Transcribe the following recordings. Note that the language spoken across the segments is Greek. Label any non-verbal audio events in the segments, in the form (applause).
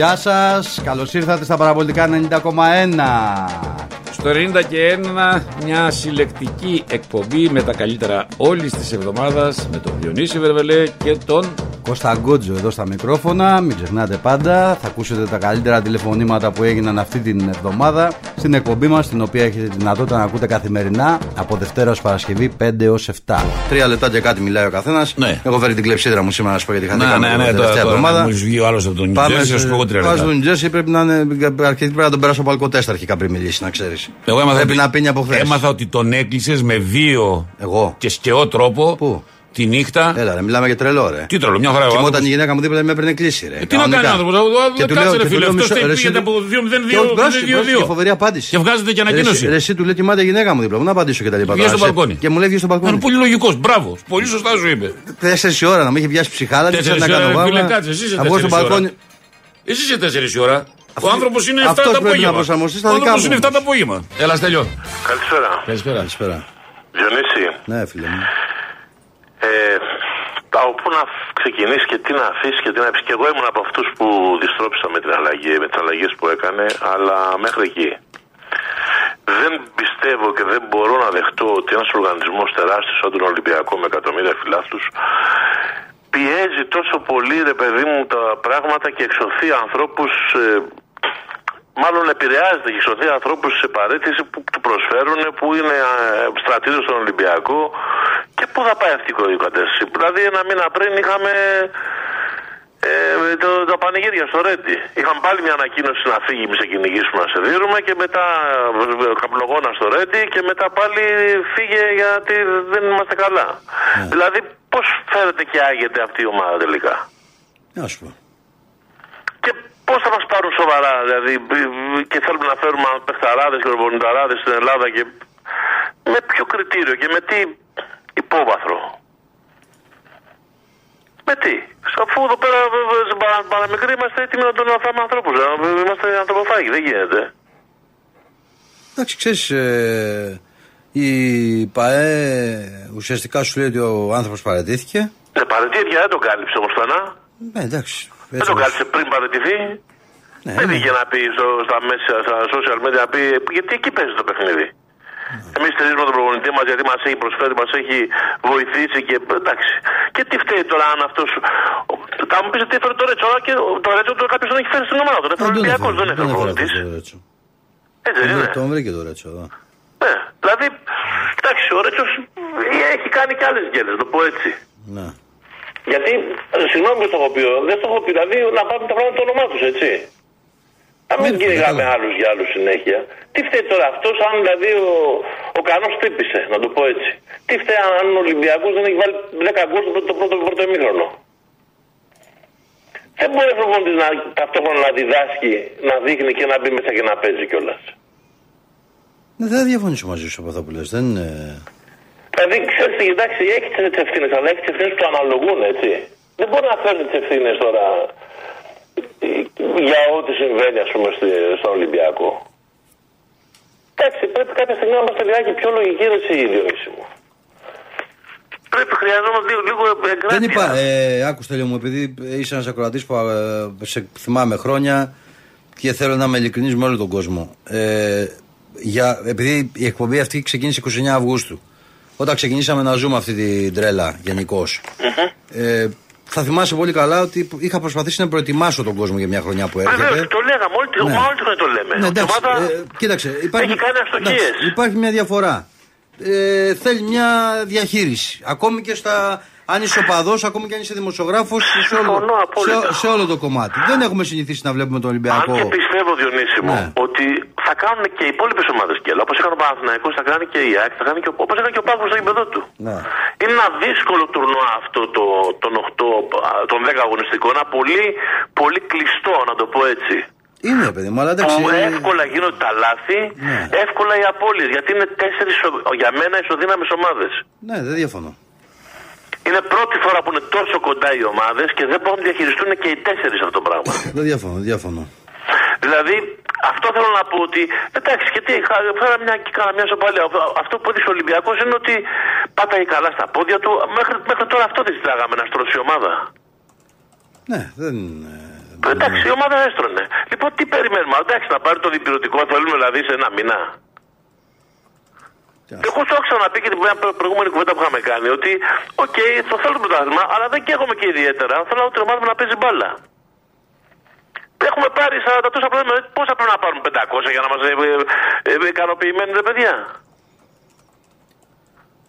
Γεια σας, καλώς ήρθατε στα παραπολιτικά 90,1 Στο 90 και 1 μια συλλεκτική εκπομπή με τα καλύτερα όλης της εβδομάδας με τον Διονύση Βερβελέ και τον Κώστα Γκότζο εδώ στα μικρόφωνα, μην ξεχνάτε πάντα. Θα ακούσετε τα καλύτερα τηλεφωνήματα που έγιναν αυτή την εβδομάδα στην εκπομπή μας, την οποία έχετε τη δυνατότητα να ακούτε καθημερινά από Δευτέρας ω Παρασκευή 5 έω 7. Τρία λεπτά και κάτι μιλάει ο καθένας. Ναι. Έχω φέρει την κλεψίδρα μου σήμερα να σου πω γιατί είχα Ναι, ναι, ναι, την τελευταία τώρα εβδομάδα. μόλις βγει ο άλλος από τον Πάμε Νιτζέρσι, θα σου πω εγώ τρία Πάω λεπτά. στον Νιτζέρσι πρέπει να είναι. Αρχικά πρέπει να τον περάσω από αλκοτέστα αρχικά πριν μιλήσει, να ξέρεις. Εγώ έμαθα Πρέπει ότι- να πίνει από χθες. Έμαθα ότι τον έκλεισες με βίο Εγώ. και σκαιό τρόπο Πού; Τη νύχτα. Έλα, ρε, μιλάμε για τρελό, ρε. Τι τρελό, μια χαρά. ο Κοιμόταν άνθρωπος. η γυναίκα μου δίπλα με έπαιρνε κλίση, ρε. Ε, τι να κάνει ο Κανονικά. άνθρωπος, ο- ο- Και του κάτσε, λέω- ρε και του φίλε, λέω, αυτός μισό- το ρε, πήγαινε εσύ- από 2-0-2, Και- μπρος, μπρος, 2-2. και φοβερή απάντηση. Και βγάζετε και ανακοίνωση. Ρε, εσύ του λέει κοιμάται η γυναίκα μου δίπλα μου, να απαντήσω και τα λοιπά. Βγες τώρα, στο εσύ. μπαλκόνι. Και μου λέει βγει στο Είναι μπαλκόνι. πολύ λογικός. Μπράβο. Πολύ σωστά σου είπε. Τέσσερις η ώρα να με είχε πιάσει ψυχάλα, δεν ξέρω Τέσσερις να κάνω ώρα, φίλε, βάμα. κάτσε, εσύ είσαι Να βγω στο τέσσερις ώρα. μπαλκόνι. Εσύ είσαι 4 η ώρα. Ο άνθρωπος είναι 7 αυτός το πρέπει να απόγευμα. προσαρμοστείς στα Ο δικά άνθρωπος μου είναι 7 όμως. το απόγευμα. Έλα, στέλιο. Καλησπέρα. Καλησπέρα. Καλησπέρα. Διονύση, Ναι, φίλε μου. Ε, από πού να ξεκινήσεις και τι να αφήσεις και τι να αφήσει. Και εγώ ήμουν από αυτούς που διστρόπησα με, την αλλαγή, με τις αλλαγές που έκανε, αλλά μέχρι εκεί. Δεν πιστεύω και δεν μπορώ να δεχτώ ότι ένας οργανισμός τεράστιος σαν τον Ολυμπιακό με εκατομμύρια φιλάθλους πιέζει τόσο πολύ ρε παιδί μου τα πράγματα και εξωθεί ανθρώπους. μάλλον επηρεάζεται και εξωθεί ανθρώπους σε παρέτηση που του προσφέρουν, που είναι στρατήριο στον Ολυμπιακό. Και πού θα πάει αυτή η κατάσταση. Δηλαδή, ένα μήνα πριν είχαμε ε, το, τα πανηγύρια στο Ρέντι. Είχαμε πάλι μια ανακοίνωση να φύγει, εμείς σε κυνηγήσουμε να σε δίνουμε και μετά ε, καπνογόνα στο Ρέντι και μετά πάλι φύγε γιατί δεν είμαστε καλά. Δηλαδή, πώς φέρεται και άγεται αυτή η ομάδα τελικά; Να σου πω. Και πώς θα μας πάρουν σοβαρά, δηλαδή, και θέλουμε να φέρουμε παιχταράδες και ροβονιταράδε στην Ελλάδα και με ποιο κριτήριο και με τι υπόβαθρο. Με τι; Αφού εδώ πέρα ε, στην παρα- παραμικρή είμαστε έτοιμοι να τον αφάμε ανθρώπους. Είμαστε ανθρωποφάγοι, δεν γίνεται. Εντάξει, ξέρεις, ε, η ΠαΕ ουσιαστικά σου λέει ότι ο άνθρωπος παρατήθηκε. Ε, παρετήθηκε, δεν τον κάλυψε όμως πουθενά. Ναι, εντάξει. Δεν έτσι τον όπως- κάλυψε πριν παρετηθεί. Ναι, δεν ναι. είχε να πει στο, στα μέσα, στα social media να πει γιατί εκεί παίζει το παιχνίδι. Εμείς στηρίζουμε τον προπονητή μας γιατί μας έχει προσφέρει, μας έχει βοηθήσει και εντάξει. Και τι φταίει τώρα αν αυτό. Θα μου πεις τι έφερε το Ρέτσο, αλλά και το Ρέτσο τώρα κάποιος τον έχει φέρει στην ομάδα. Τον έφερε ο Δεν τον Ολυμπιακός, έφερε, δεν έφερε ο προπονητής. αυτό το Ρέτσο. Έτσι δεν είναι. Τον βρήκε το Ρέτσο εδώ. Ναι. Δηλαδή, εντάξει, ο Ρέτσος έχει κάνει και άλλες γκέλε, το πω έτσι. Ναι. Γιατί, ε, συγγνώμη που το έχω πει, δεν το έχω πει, δηλαδή να πάμε τα πράγματα το όνομά τους, έτσι. Να μην Ναι, κυνηγάμε κατάλαβα. άλλους για άλλους συνέχεια. Τι φταίει τώρα αυτός, αν δηλαδή ο, ο κανός τύπησε, να το πω έτσι. Τι φταίει αν ο Ολυμπιακός δεν έχει βάλει 10 γκολ το πρώτο, το πρώτο, πρώτο ημίχρονο. Δεν μπορεί ο προπονητής να ταυτόχρονα να διδάσκει, να δείχνει και να μπει μέσα και να παίζει κιόλας. Ναι, δεν θα διαφωνήσω μαζί σου από αυτά που λες. Δεν είναι... Δηλαδή, ξέρεις, εντάξει, έχει τις ευθύνες, αλλά έχει τις ευθύνες που του αναλογούν, έτσι. Δεν μπορεί να φέρνει τις ευθύνες τώρα ε, για ό,τι συμβαίνει, ας πούμε, στη- στον Ολυμπιακό. Εντάξει, πρέπει κάποια στιγμή να είμαστε λιγάκι πιο λογικοί, ρε, εσύ, Διονύση μου. Πρέπει, χρειαζόμαστε λίγο, λίγο εγκράτεια. Δεν είπα, ε, άκουστε τέλειο μου, επειδή είσαι ένας ακροατής που ε, σε θυμάμαι χρόνια και θέλω να είμαι ειλικρινής με όλο τον κόσμο. Ε, για, επειδή η εκπομπή αυτή ξεκίνησε 29 Αυγούστου. Όταν ξεκινήσαμε να ζούμε αυτή την τρέλα γενικώς. Ε, θα θυμάσαι πολύ καλά ότι είχα προσπαθήσει να προετοιμάσω τον κόσμο για μια χρονιά που έρχεται. Βεβαίως, το λέγαμε, όλοι, Ναι. ναι. όλοι το λέμε. Ναι, Η εντάξει, ομάδα ε, κοίταξε, υπάρχει, έχει κάνει αστοχίες. εντάξει, υπάρχει μια διαφορά. Ε, θέλει μια διαχείριση. Ακόμη και στα. Αν είσαι οπαδό, ακόμη και αν είσαι δημοσιογράφος, σε, όλο- Συμφωνώ απόλυτα. σε, σε όλο το κομμάτι. Δεν έχουμε συνηθίσει να βλέπουμε τον Αν Ολυμπιακό. και πιστεύω, Διονύση μου, Ναι. ότι θα κάνουν και οι υπόλοιπες ομάδες γκέλα. Όπως έκανε ο Παναθηναϊκός, θα κάνει και η ΑΕΚ, θα κάνει και ο Όπως έκανε και ο Πάκο στο γήπεδο του. Ναι. Είναι ένα δύσκολο τουρνουά αυτό το, των 8, α, των 10 αγωνιστικών. Ένα πολύ, πολύ κλειστό, να το πω έτσι. Είναι, παιδί μου, αλλά εντάξει. Που ε, εύκολα γίνονται τα λάθη, Ναι. εύκολα οι απώλειες. Γιατί είναι τέσσερι για μένα ισοδύναμες ομάδες. Ναι, δεν διαφωνώ. Είναι πρώτη φορά που είναι τόσο κοντά οι ομάδες και δεν μπορούν να διαχειριστούν και οι τέσσερις αυτό το πράγμα. Δεν διαφωνώ, δεν διαφωνώ. Δηλαδή, αυτό θέλω να πω ότι. Εντάξει, γιατί χα- φέρα μια και κάνα μια σοπαλία. Αυτό που έδειξε ο Ολυμπιακός είναι ότι πάταγε καλά στα πόδια του. Μέχρι, μέχρι τώρα αυτό δεν ζητάγαμε να στρώσει η ομάδα. Ναι, δεν, ε, Εντάξει, η ομάδα έστρωνε. Λοιπόν, τι περιμένουμε. Εντάξει, να πάρει το διπυρωτικό θέλουμε δηλαδή σε ένα μήνα. Εγώ το έχω ξαναπεί και την προηγούμενη κουβέντα που είχαμε κάνει ότι, οκ, okay, θα θέλω το πρωτάθλημα, αλλά δεν καίγομαι και ιδιαίτερα. Θέλω να ομάδα να παίζει μπάλα. Έχουμε πάρει 40 τόσα πράγματα. Πόσα πρέπει να πάρουμε 500 για να είμαστε ε, ε, ε, ικανοποιημένοι, ρε παιδιά.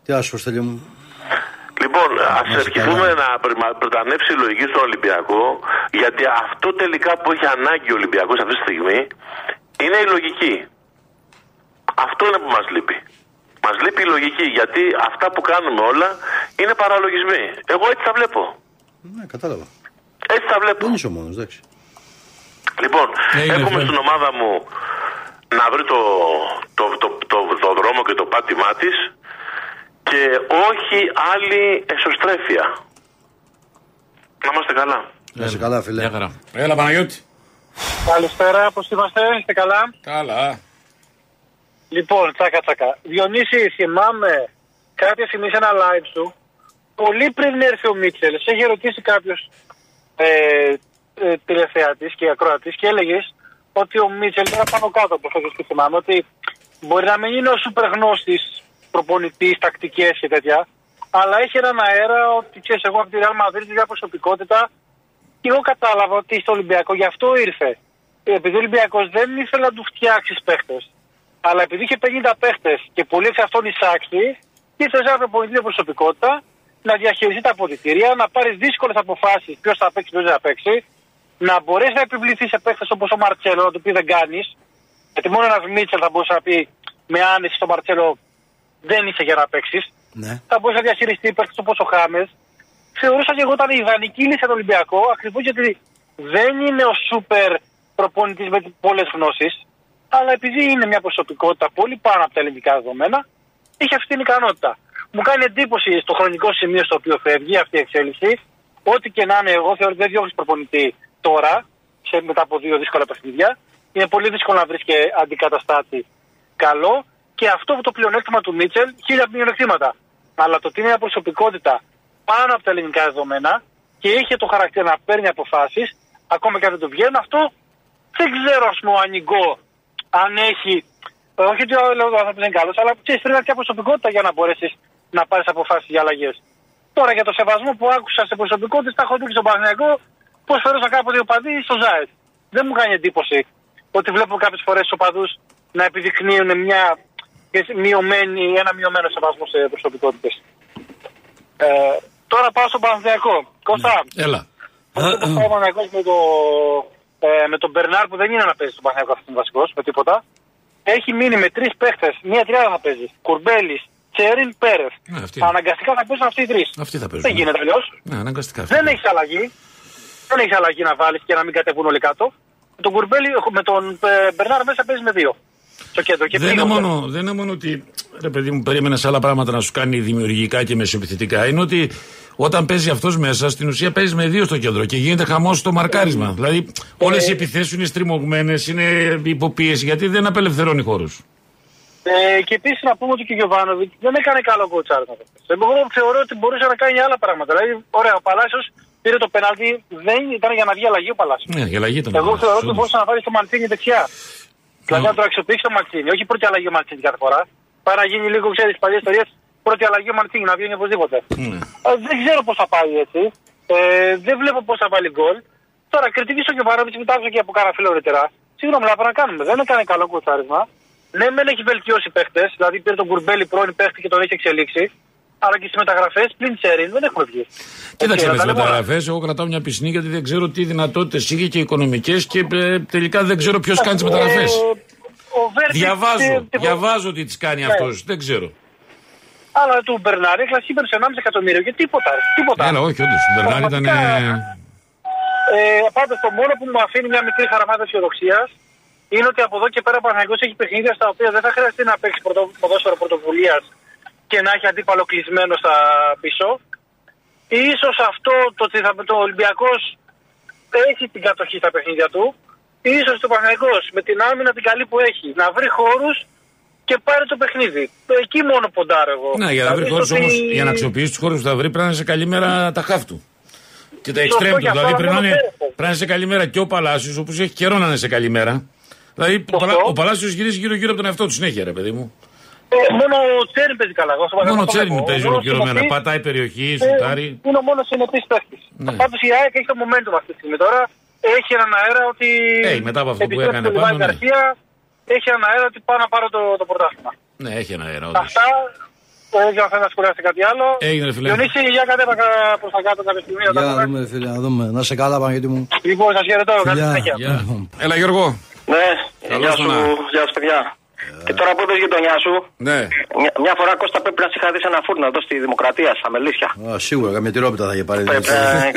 Τι άσχος, θέλει μου. Λοιπόν, ας ευχηθούμε να προτανεύσει η λογική στον Ολυμπιακό, γιατί αυτό τελικά που έχει ανάγκη ο Ολυμπιακός αυτή τη στιγμή είναι η λογική. Αυτό είναι που μας λείπει. Μας λείπει η λογική, γιατί αυτά που κάνουμε όλα είναι παραλογισμοί. Εγώ έτσι τα βλέπω. Ναι, κατάλαβα. Έτσι τα βλέπω. Δεν είσαι ο μόνος, εντάξει. Λοιπόν, Ναι, είναι έχουμε αυτό. στην ομάδα μου να βρει το, το, το, το, το δρόμο και το πάτημά της και όχι άλλη εσωστρέφεια. Να είμαστε καλά. Να είσαι καλά, φίλε. Μια χαρά. Έλα, Παναγιώτη. Καλησπέρα, πώς είμαστε, είστε καλά; Καλά. Λοιπόν, τσάκα τσάκα. Διονύση, θυμάμαι κάποια στιγμή σε ένα live σου, πολύ πριν έρθει ο Μίτσελ, σε είχε ρωτήσει κάποιος ε, ε, τηλεθεατής και ακροατής και έλεγες ότι ο Μίτσελ ήταν πάνω κάτω από αυτό που θυμάμαι, ότι μπορεί να μην είναι ο σούπερ γνώστης προπονητής, τακτικές και τέτοια, αλλά έχει έναν αέρα ότι ξέρεις, εγώ από τη Real Madrid μια προσωπικότητα και εγώ κατάλαβα ότι στο Ολυμπιακό γι' αυτό ήρθε. Επειδή ο Ολυμπιακός δεν ήθελε να του φτιάξεις παίχτες. Αλλά επειδή είχε 50 παίχτες και πολλοί εξ αυτών εισάξει, ήθελε ένα προπονητή με προσωπικότητα να διαχειριστεί τα αποδητήρια, να πάρει δύσκολες αποφάσεις ποιος θα παίξει, ποιος δεν θα παίξει, να μπορέσει να επιβληθεί σε παίχτες όπως ο Μαρτσέλο, να του πει δεν κάνεις. Γιατί μόνο ένας Μίτσελ θα μπορούσε να πει με άνεση στο Μαρτσέλο δεν είσαι για να παίξεις. Ναι. Θα μπορούσε να διαχειριστεί παίχτες όπως ο Χάμες. Θεωρούσα και εγώ ήταν η ιδανική λύση για τον Ολυμπιακό, ακριβώς γιατί δεν είναι ο σούπερ προπονητής με πολλές γνώσεις, αλλά επειδή είναι μια προσωπικότητα πολύ πάνω από τα ελληνικά δεδομένα, έχει αυτή την ικανότητα. Μου κάνει εντύπωση στο χρονικό σημείο στο οποίο φεύγει αυτή η εξέλιξη, ό,τι και να είναι, εγώ θεωρώ ότι δεν διώχνεις προπονητή τώρα, σε, μετά από δύο δύσκολα παιχνίδια. Είναι πολύ δύσκολο να βρεις και αντικαταστάτη καλό. Και αυτό το πλεονέκτημα του Μίτσελ, χίλια μειονεκτήματα. Αλλά το ότι είναι μια προσωπικότητα πάνω από τα ελληνικά δεδομένα και είχε το χαρακτήρα να παίρνει αποφάσεις, ακόμα και αν δεν το βγαίνουν, αυτό δεν ξέρω, ας πούμε, ο Ανιγκό, αν έχει. ε, Όχι ότι ο άνθρωπο δεν είναι καλός, αλλά ξέρεις, πρέπει να έχει μια προσωπικότητα για να μπορέσεις να πάρεις αποφάσεις για αλλαγές. Τώρα για το σεβασμό που άκουσα σε προσωπικότητε, τα έχω δει και στον Παναγιακό, πώς φέρωσα κάποτε οι οπαδοί στο Ζάετ. Δεν μου κάνει εντύπωση ότι βλέπω κάποιες φορές τους οπαδούς να επιδεικνύουν μια μειωμένη, ένα μειωμένο σεβασμό σε προσωπικότητες. Ε, τώρα πάω στον Παναθηναϊκό. Κώστα, Έλα. αυτό που πάει ο Παναθηναϊκός με, το, ε, με τον Μπερνάρ που δεν είναι να παίζει στον Παναθηναϊκό αυτήν βασικός με τίποτα. Έχει μείνει με τρεις παίχτες. Μία τριάδα θα παίζει. Κουρμπέλης, Τσέριν, Πέρεθ. Ναι, αυτή. Αναγκαστικά θα παίζουν αυτοί οι τρεις. Αυτοί θα παίζουν. Δεν γίνεται αλλιώς. Ναι, αναγκαστικά. Δεν έχεις αλλαγή. Δεν έχεις αλλαγή να βάλεις και να μην κατεβούν όλοι κάτω. Με τον Κουρμπέλη, με τον ε, Μπερνάρ μέσα παίζει με δύο. Στο κέντρο. Και Δεν είναι, πήγαινε. μόνο, δεν είναι μόνο ότι ρε παιδί μου περίμενες άλλα πράγματα να σου κάνει δημιουργικά και μεσοεπιθετικά. Είναι ότι όταν παίζει αυτός μέσα, στην ουσία παίζει με δύο στο κέντρο και γίνεται χαμός στο μαρκάρισμα. Δηλαδή όλες οι επιθέσεις είναι στριμωγμένες, είναι υποπίεση γιατί δεν απελευθερώνει χώρους. Ε, και επίσης να πούμε ότι και ο Γιωβάνοβιτς δεν έκανε καλό κοτσάρισμα. Εγώ θεωρώ ότι μπορούσε να κάνει άλλα πράγματα. Δηλαδή, ωραία, ο Παλάσιος πήρε το πέναλτι, δεν ήταν για να βγει αλλαγή ο Παλάσιος. Ναι, για αλλαγή ήταν. Εγώ θεωρώ ότι Όντως. μπορούσε να βάλει το Μαντσίνη δεξιά. Δηλαδή να το αξιοποιήσει το Μαντσίνη. Όχι πρώτη αλλαγή ο Μαντσίνη κάθε φορά. Πάει να γίνει λίγο, ξέρεις, παλιές ιστορίες. Πρώτη αλλαγή ο Μαντσίνη να βγαίνει οπωσδήποτε. Ναι. Ε, δεν ξέρω πώς θα πάει έτσι. Ε, δεν βλέπω πώς θα βάλει γκολ. Τώρα κριτική ο Γιωβάνοβιτ, μετά άκουσα και από κάνα φίλο νωρίτερα. Συγγνώμη, αλλά πρέπει να κάνουμε. Δεν έκανε καλό κουτσάρισμα. Ναι, μεν έχει βελτιώσει παίχτες. Δηλαδή πήρε τον Κουρμπέλη πρώην παίχτη και τον έχει εξελίξει. Αλλά και στι μεταγραφέ πλην Τσέριν δεν έχουμε βγει. Κοίταξε Έτσι, με τι να τα λέμε όλα. μεταγραφές. Εγώ κρατάω μια πισινή γιατί δεν ξέρω τι δυνατότητες είχε και οικονομικές και ε, τελικά δεν ξέρω ποιος κάνει τις μεταγραφές. Ε, ο Βέρτιτς, ε, Διαβάζω, ε, διαβάζω τι τις κάνει Ναι. αυτό. Δεν ξέρω. Αλλά του Μπερνάρη έκλασε σήμερα σε 1,5 εκατομμύριο και τίποτα. τίποτα. Έλα, όχι, όντως. Ο Μπερνάρ ήταν. Πραγματικά, Ε, Πάντως το μόνο που μου αφήνει μια μικρή χαραμάδα αισιοδοξίας είναι ότι από εδώ και πέρα ο Παναγιώ έχει παιχνίδια στα οποία δεν θα χρειαστεί να παίξει πρωτο, ποδόσφαιρο πρωτοβουλίας και να έχει αντίπαλο κλεισμένο στα πίσω. Ίσως αυτό το ότι θα, το Ολυμπιακός έχει την κατοχή στα παιχνίδια του. Ίσως το Παναγιώ με την άμυνα την καλή που έχει να βρει χώρους και πάρει το παιχνίδι. Εκεί μόνο ποντάρω εγώ. Ναι, για να βρει Δηλαδή, χώρους στο όμως, ότι- για να αξιοποιήσει τους χώρους που θα βρει, πρέπει να είναι σε καλή μέρα τα χάφ του. Και τα Σωστό, εξτρέμ του. γι' αυτό Δηλαδή να πρέπει να, μην είναι, το φέρετε. Πρέπει να είναι σε καλημέρα και ο Παλάσιος, όπως έχει καιρό να είναι σε καλημέρα. Δηλαδή ο, Παλα... ο Παλάσιος γυρίζει γύρω-γύρω από τον εαυτό του συνέχεια, ρε παιδί μου. Ε, μόνο ο Τσέριν παίζει καλά. Εγώ στο Μόνο ο Παναγιώτο Τσέριν βλέπω. παίζει Ο μόνος ολοκληρωμένα. συνεπής, Πατάει περιοχή, ε, σουτάρει. Είναι ο μόνος συνεπή παίχτη. Ναι. Πάντως η ΑΕΚ έχει το momentum αυτή τη στιγμή τώρα. Έχει έναν αέρα ότι. Ε, μετά από αυτό που επιστρέφει έκανε το Λιβάη πάνω, ναι. Γκαρσία, έχει έναν αέρα ότι πάω να πάρω το, το πρωτάθλημα. Ναι, έχει ένα αέρα. όντως. Αυτά. Δεν ξέρω αν θέλει να σχολιάσετε κάτι άλλο. Έγινε, ρε φίλε. Διονύση, για κατέβα προς τα κάτω κάποια στιγμή. να τα Για να πούμε. δούμε, φίλε, να δούμε. Να σε καλά, Παναγιώτη μου. Λοιπόν, σας χαιρετώ. Καλή Φιλιά. συνέχεια. Γεια. Έλα, Γιώργο. Ναι, Καλώς γεια τον σου, να. γεια σου παιδιά. Και τώρα που είπες γειτονιά σου, Ναι. μια, μια φορά Κώστα πρέπει να σε είχα δει σε ένα φούρνο εδώ στη Δημοκρατία, στα Μελίσια. Α, σίγουρα, καμία τυρόπιτα θα είχε πάρει. Πρέπει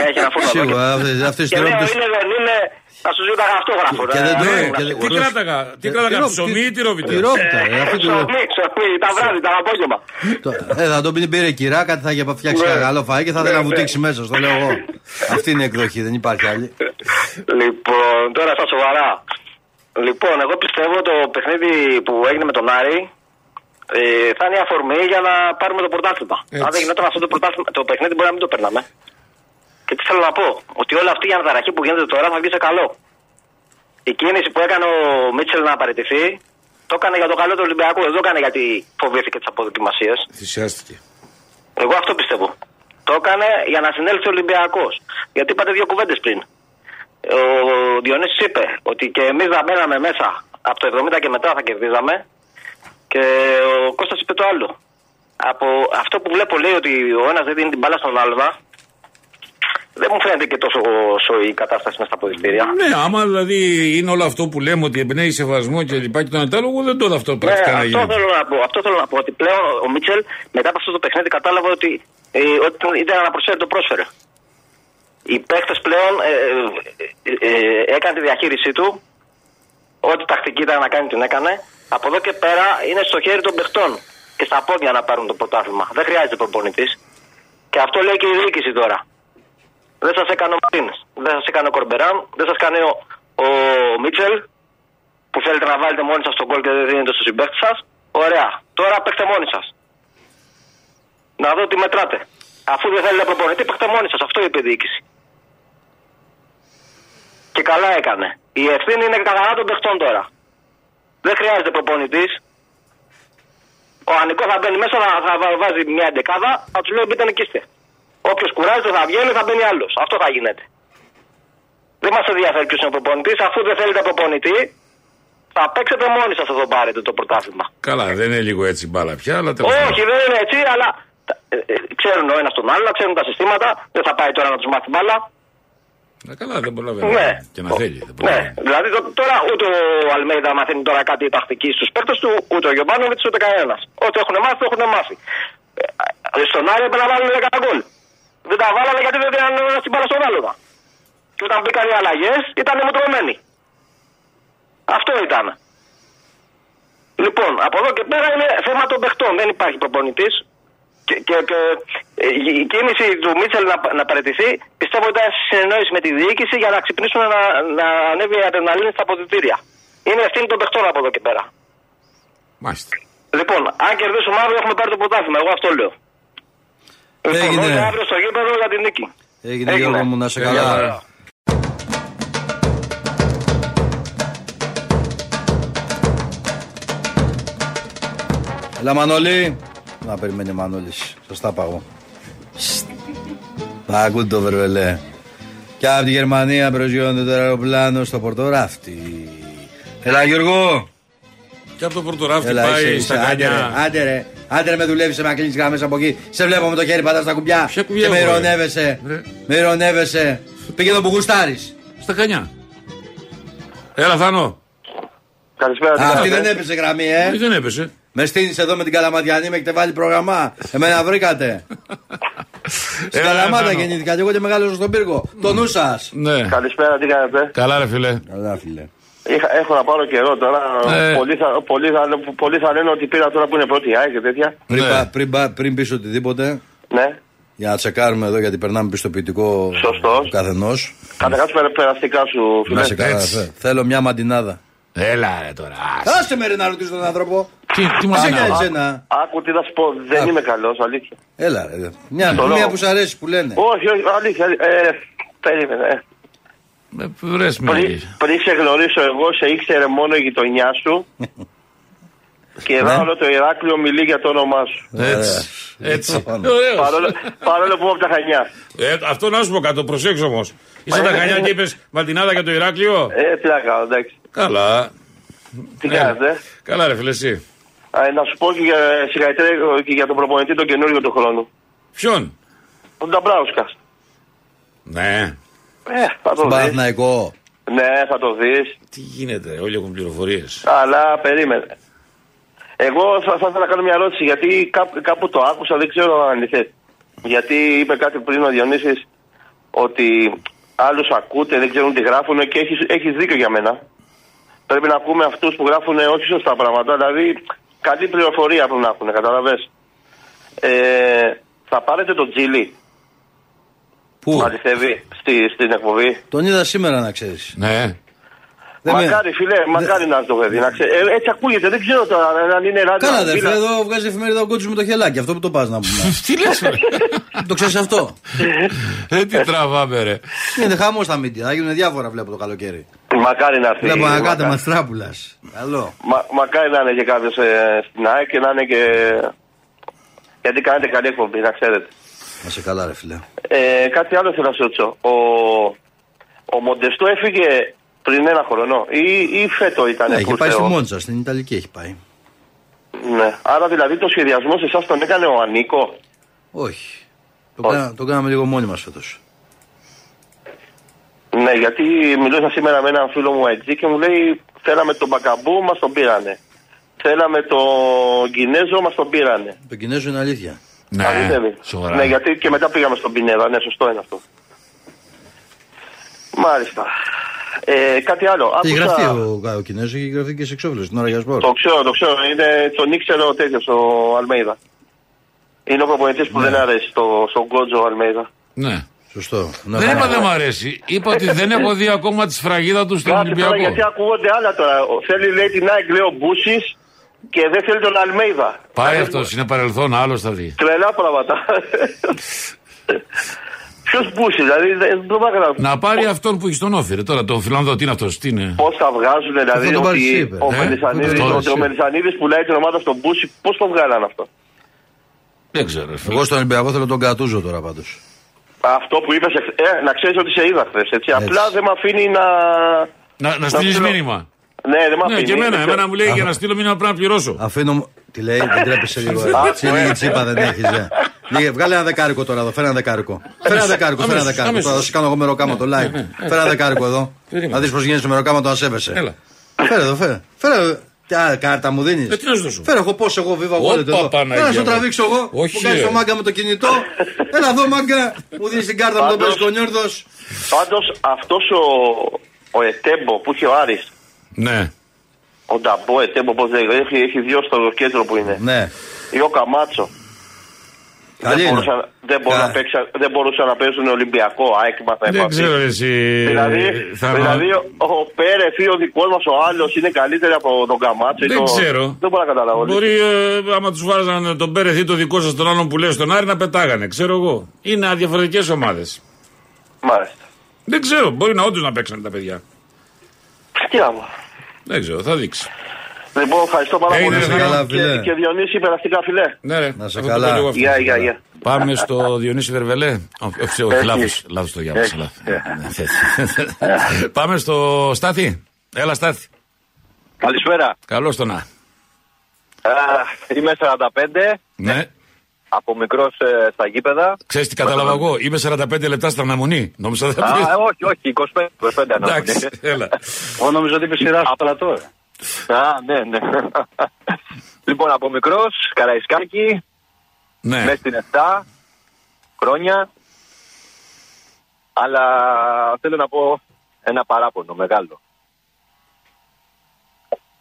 να έχει ένα φούρνο εδώ. Σίγουρα, αυτέ τι Και λέω, τυρόπιτε. είναι δεν είναι, θα σου ζήταγα αυτόγραφο. Και ρε. δεν το- Ναι, Ναι, ήμουν και- τι σίγουρος. κράταγα, τι κράταγα, τυρόπι- ψωμί ή τυρόπιτα. Τυρόπιτα, ε, αυτή το- Ψωμί, ψωμί, τα βράδυ, τα απόγευμα. Το- Ε, θα τον πει πήρε κυρά, κάτι θα είχε φτιάξει Ναι. ένα καλό φαΐ και θα ήθελα να Ναι, βουτήξει μέσα, στο λέω εγώ. Αυτή είναι η εκδοχή, δεν υπάρχει άλλη. Λοιπόν, τώρα στα σοβαρά. Λοιπόν, εγώ πιστεύω το παιχνίδι που έγινε με τον Άρη ε, θα είναι η αφορμή για να πάρουμε το πρωτάθλημα. Έτσι. Αν δεν γινόταν αυτό το, πρωτάθλημα, το παιχνίδι, μπορεί να μην το περνάμε. Και τι θέλω να πω, ότι όλη αυτή η αναταραχή που γίνεται τώρα θα βγει σε καλό. Η κίνηση που έκανε ο Μίτσελ να παραιτηθεί, το έκανε για το καλό του Ολυμπιακού. Δεν το έκανε γιατί φοβήθηκε τις αποδοκιμασίες. Θυσιάστηκε. Εγώ αυτό πιστεύω. Το έκανε για να συνέλθει ο Ολυμπιακός. Γιατί είπατε δύο κουβέντες πριν. Ο Διονύσης είπε ότι και εμείς θα μπαίναμε μέσα από το 70 και μετά θα κερδίζαμε. Και ο Κώστας είπε το άλλο. Από αυτό που βλέπω λέει ότι ο ένας δεν δίνει την μπάλα στον άλλον. Δεν μου φαίνεται και τόσο σοή η κατάσταση μέσα στα ποδητήρια. Ναι, άμα δηλαδή είναι όλο αυτό που λέμε ότι εμπνέει σεβασμό και λοιπά και τον αντάλλογο, δεν το είδα αυτό Ναι, πρακτικά να αυτό γίνει. θέλω να πω. Αυτό θέλω να πω. Ότι πλέον ο Μίτσελ μετά από αυτό το παιχνίδι κατάλαβε ότι, ε, ότι ήταν να προσφέρει το πρόσφερε. Οι παίχτε πλέον ε, ε, ε, έκανε τη διαχείρισή του. Ό,τι τακτική ήταν να κάνει την έκανε. Από εδώ και πέρα είναι στο χέρι των παιχτών και στα πόδια να πάρουν το πρωτάθλημα. Δεν χρειάζεται προπονητής. Και αυτό λέει και η διοίκηση τώρα. Δεν σας έκανε ο Μαρτίν, δεν σας έκανε ο Κορμπεράν, δεν σας κάνει ο, ο Μίτσελ που θέλετε να βάλετε μόνοι σας τον κόλ και δεν δίνετε στο συμπέχτη σας. Ωραία. Τώρα παίξτε μόνοι σας. Να δω τι μετράτε. Αφού δεν θέλετε προπονητή, παίξτε μόνοι σας. Αυτό είπε η διοίκηση. Και καλά έκανε. Η ευθύνη είναι καθαρά των παιχτών τώρα. Δεν χρειάζεται προπονητής. Ο Ανικό θα μπαίνει μέσα, θα, θα βα- βάζει μια εντεκάδα, θα τους λέει μπείτε νικήστε. Όποιος κουράζεται θα βγαίνει, θα μπαίνει άλλος. Αυτό θα γίνεται. Δεν μας ενδιαφέρει ποιος είναι ο προπονητής. Αφού δεν θέλετε προπονητή, θα παίξετε μόνοι σας εδώ πάρετε το πρωτάθλημα. Καλά, δεν είναι λίγο έτσι μπάλα πια, αλλά τέλος πάντων. Όχι, δεν είναι έτσι, αλλά ε, ε, ξέρουν ο ένας τον άλλο, ξέρουν τα συστήματα. Δεν θα πάει τώρα να τους μάθει μπάλα. Ε, καλά, δεν προλαβαίνει. Ναι. Και να θέλει. Δεν Ναι, προλαβαίνει. δηλαδή το- τώρα ούτε ο Αλμέιδα μαθαίνει τώρα κάτι τακτική στους παίκτες του, ούτε ο Γιωμπάνοβιτ, ούτε κανένας. Ό,τι έχουν μάθει, το έχουν μάθει. Ε, στον Άρη έπρεπε να βάλουν 10 γκολ. Δεν τα βάλανε γιατί δεν ήταν ένα στην μπάλα στον άλλον. Και όταν μπήκαν οι αλλαγές, ήταν μουτρωμένοι. Αυτό ήταν. Λοιπόν, από εδώ και πέρα είναι θέμα των παιχτών. Δεν υπάρχει προπονητής. Και, και, και ε, η κίνηση του Μίτσελ να, να παραιτηθεί πιστεύω ότι ήταν σε συνεννόηση με τη διοίκηση για να ξυπνήσουν να, να ανέβει η αδρεναλίνη στα αποδητήρια. Είναι ευθύνη των παιχτών από εδώ και πέρα. Μάλιστα. Λοιπόν, αν κερδίσουμε αύριο έχουμε πάρει το πρωτάθλημα. Εγώ αυτό λέω. Λοιπόν, Έγινε. όλοι αύριο στο γήπεδο για την νίκη. Έγινε Γιώργο μου, να σε καλά. Γεια. Έλα Μανώλη. Να περιμένει ο Μανώλης. Σωστά παγώ. Θα ακούτε το βερβελέ. Και από τη Γερμανία προσγειώνεται το αεροπλάνο στο πορτοράφτη. Έλα Γιώργο. Και από το πρωτοράφτη Έλα, πάει είσαι, στα είσαι. Άντε ρε, κανιά. άντε ρε. Άντε ρε με δουλεύεις να κλείνεις γραμμές από εκεί. Σε βλέπω με το χέρι πατάς στα κουμπιά. Ποια κουμπιά Και με εγώ, ρε; ειρωνεύεσαι. Ρε. Με ειρωνεύεσαι. Πήγε εδώ που γουστάρεις. Στα κανιά. Έλα, Θάνο. Καλησπέρα. τι Α, Αυτή κάνετε; δεν έπεσε γραμμή, ε. Ε, Δεν έπεσε. Με στείνεις εδώ με την Καλαματιανή, με έχετε βάλει πρόγραμμα. Εμένα βρήκατε. (laughs) Στην Έλα, Καλαμάτα Θάνο. γεννήθηκα και εγώ και μεγάλωσα στον πύργο. Το νου σας. Ναι. Καλησπέρα, τι κάνετε; Καλά, ρε φίλε. Καλά, φίλε. Είχα, έχω να πάρω καιρό τώρα. Ε. Πολλοί, θα, πολλοί, θα, πολλοί θα λένε ότι πήρα τώρα που είναι πρώτη ΑΕΚ και τέτοια. Πριν, Ναι. πα- πριν, πα- πριν πεις οτιδήποτε, Ναι. για να τσεκάρουμε εδώ γιατί περνάμε πιστοποιητικό Σωστός. του καθενός. Καταρχάς περα, περαστικά σου, φίλε. Να σε καλά. Έτσι. θε- Θέλω μια μαντινάδα. Έλα, ρε τώρα. Άσε. Άσε με ρε να ρωτήσω τον άνθρωπο. Τι, τι Μας μας έκανε; έκανε. εσένα. Άκου τι θα σου πω, δεν Α. είμαι καλός, αλήθεια. Έλα ρε. Μια, Το μια λέω. που σου αρέσει που λένε. Όχι, όχι, αλήθεια. Ε, περίμενε. ε. Ε, Βρες με. Πριν, πριν σε γνωρίσω εγώ, σε ήξερε μόνο η γειτονιά σου. (laughs) και εδώ όλο το Ηράκλειο μιλεί για το όνομά σου. Έτσι. Έτσι. Πάνω. Ωραίος. Παρόλο, παρόλο που είμαι από τα Χανιά. Ε, αυτό να σου πω κάτω, προσέξω όμως. Είσαι τα Χανιά και είπες Μαλτινάδα για το Ηράκλειο; Ε, τι να κάνω, εντάξει. Καλά. Τι Ναι. κάνετε; Καλά, ρε φίλε, εσύ. Α, να σου πω και για, συγχαρητήρια και για τον προπονητή τον καινούριο του χρόνου. Ποιον; Τον Νταμπράουσκα. Ναι. Ε, θα το Στον δεις. Παναθηναϊκό. Ναι, θα το δεις. Τι γίνεται, όλοι έχουν πληροφορίες. Αλλά περίμενε. Εγώ θα, θα ήθελα να κάνω μια ερώτηση γιατί κάπου, κάπου το άκουσα, δεν ξέρω αν αληθέ. Γιατί είπε κάτι πριν ο Διονύσης ότι άλλους ακούτε, δεν ξέρουν τι γράφουν και έχεις, έχεις δίκιο για μένα. Πρέπει να ακούμε αυτούς που γράφουν όχι σωστά πράγματα, δηλαδή καλή πληροφορία που να έχουν, καταλαβες. Ε, θα πάρετε τον Τζίλι, Πού; που αληθεύει στη, στην εκπομπή. Τον είδα σήμερα να ξέρεις. Ναι. μακάρι, φίλε, μακάρι να είναι το παιδί. Να ξέ... ε, έτσι ακούγεται, δεν ξέρω τώρα αν είναι ράδιο. Καλά, αν δε είναι- φίλε, εδώ βγάζει εφημερίδα ο κότσου με το χελάκι. Αυτό που το πας να πούμε. (laughs) Τι λες, (laughs) το ξέρεις αυτό; Ε, τι τραβάμε, ρε. Γίνεται χαμός στα μίντια. Θα γίνουν διάφορα βλέπω το καλοκαίρι. Μακάρι να έρθει. Βλέπω ανακάτε μακάρι. μας τράπουλα. Καλό. Μα, μακάρι να είναι και κάποιος στην ΑΕΚ και να είναι και. Γιατί κάνετε καλή εκπομπή, να ξέρετε. Να σε καλά, ρε φίλε. Ε, κάτι άλλο θέλω να σε ρωτήσω. Ο, ο Μοντεστό έφυγε πριν ένα χρόνο ή, ή φέτο ήταν Ναι, έχει που πάει στη θεό. Μόντσα, στην Ιταλική έχει πάει. Ναι. Άρα δηλαδή το σχεδιασμό σε εσάς τον έκανε ο Ανίκο; Όχι. Το, Όχι. κάνα, το κάναμε λίγο μόνοι μας φέτος. Ναι, γιατί μιλούσα σήμερα με έναν φίλο μου έτσι και μου λέει θέλαμε τον Μπακαμπού, μας τον πήρανε. Θέλαμε τον Κινέζο, μας τον πήρανε. Το Κινέζο είναι αλήθεια. Ναι, Αληθεύει. σοβαρά. Ναι, γιατί και μετά πήγαμε στον Πινέδα. Ναι, σωστό είναι αυτό. Μάλιστα. Ε, κάτι άλλο. Έχει Άκουσα... γραφτεί ο, ο Κινέζος, έχει γραφτεί και σε εξώφυλλο στην ώρα για σπορ; Το ξέρω, το ξέρω. Είναι, τον ήξερε ο τέτοιος, ο Αλμέιδα. Είναι ο προπονητής που δεν αρέσει στο, στον Κότζο ο Αλμέιδα. Ναι. Σωστό. Ναι, Δεν ναι. είπα δεν μου αρέσει. Είπα ότι δεν έχω δει ακόμα τη σφραγίδα του στον Κάτσε τώρα Ολυμπιακό. γιατί ακούγονται άλλα τώρα. Ο- Θέλει λέει την ΑΕΚ λέει ο Μπούσης και δεν θέλει τον Αλμέιδα. Πάει αυτός, είναι παρελθόν, άλλος θα δει. Τρελά πράγματα. Ποιος Μπούσης, δηλαδή δεν το βάγα Να πάρει αυτόν που έχει στον όφη. ρε. Τώρα τον Φιλανδό, τι είναι αυτός, τι είναι; Πώς θα βγάζουν, δηλαδή, Αυτό το ότι Μπαρσίπερ. ο Ε, Μελισανίδης- αυτό το ότι ο Μελισανίδης πουλάει την ομάδα στον Μπούση, πώς το βγάλαν αυτό; Δεν ξέρω. ρε φίλε. Εγώ στον Ολυμπιακό θέλω τον Κατούζο τώρα πάντως. Αυτό που είπες, ε, να ξέρεις ότι σε είδα χθες. Απλά δεν με αφήνει να. Να, να στείλεις στείλω- μήνυμα. Ναι, δεν με Ναι, αφήνει. και εμένα, Δεν ξέρω. εμένα μου λέει για να στείλω μήνυμα πρέπει να πληρώσω. Αφήνω. Τι λέει, δεν τρέπεσαι λίγο. Α, Έτσι λίγη τσίπα δεν έχεις. Λίγε, βγάλε ένα δεκάρικο τώρα εδώ, φέρε ένα δεκάρικο. Φέρε ένα δεκάρικο, φέρε ένα αμέσως, δεκάρικο. αμέσως. Τώρα θα σου κάνω εγώ μεροκάμα το live. Φέρε ένα δεκάρικο εδώ. Περίμενε. Να δεις πώς γίνει το μεροκάμα το να σέβεσαι. Έλα. Φέρε εδώ, φέρε. Φέρε. Τι α, κάρτα μου δίνεις. Ε, τι να σου δώσω; Φέρε εγώ πώς εγώ βίβα εγώ Όπα, εδώ. Παναγία Έλα να σου μου. τραβήξω εγώ. Όχι, Που κάνεις ρε. το μάγκα με το κινητό. (laughs) Έλα εδώ μάγκα. Μου δίνεις την κάρτα μου τον Πάντως- παίζεις κονιόρδος. Πάντως αυτός ο, ο Ετέμπο που είχε ο Άρης, Ναι. ο Νταμπό Ετέμπο, πώς λέγεται, έχει, έχει δύο στο κέντρο που είναι. Ναι. Ή ο Καμάτσο. Καλή δεν, είναι. μπορούσαν, δεν, μπορούν Κα- να παίξαν, δεν μπορούσαν να παίζουν Ολυμπιακό, ΑΕΚ μα θα Δεν έπαθει. ξέρω ρε, εσύ. Δηλαδή, θα... δηλαδή ο, ο Πέρεθ ή ο δικός μας ο άλλος είναι καλύτερο από τον Καμάτσο. ή Δεν το- ξέρω. Δεν μπορώ να καταλάβω. Μπορεί, ε, άμα τους βάραζαν τον Πέρεθ ή το δικό σας τον άλλον που λέει στον Άρη να πετάγανε. Ξέρω εγώ. Είναι διαφορετικές ομάδες. Μάλιστα. Δεν ξέρω. Μπορεί να όντως να παίξαν τα παιδιά. Τι να πω. Δεν ξέρω. Θα δείξει. Λοιπόν, ευχαριστώ πάρα Έγινε, πολύ. να είσαι καλά, και, φίλε. και Διονύση, περαστικά φιλέ. Ναι, ρε. Να σε Αυτό καλά. το λέω αυτό. Γεια, γεια, γεια. Πάμε στο Διονύση Βερβελέ. Όχι, όχι, όχι, Έχεις. λάθος, λάθος το διάβασα. Έχεις. λάθος. Ναι, Πάμε στο Στάθη. Έλα Στάθη. Καλησπέρα. Καλώς το να. Α, είμαι 45, Ναι. από μικρός στα γήπεδα. Ξέρεις τι κατάλαβα εγώ; Είμαι 45 λεπτά στην αναμονή. Νόμιζα δεν θα Α, πεις. όχι, όχι, 25, 25 ανάμεσα. Εντάξει, έλα. Εγώ νομίζω ότι είπε σειράς στο πλατό. Ε. Α, ναι, ναι. (laughs) λοιπόν, από μικρός, Καραϊσκάκη, Ναι. μέσα στην 7 χρόνια. Αλλά θέλω να πω ένα παράπονο μεγάλο.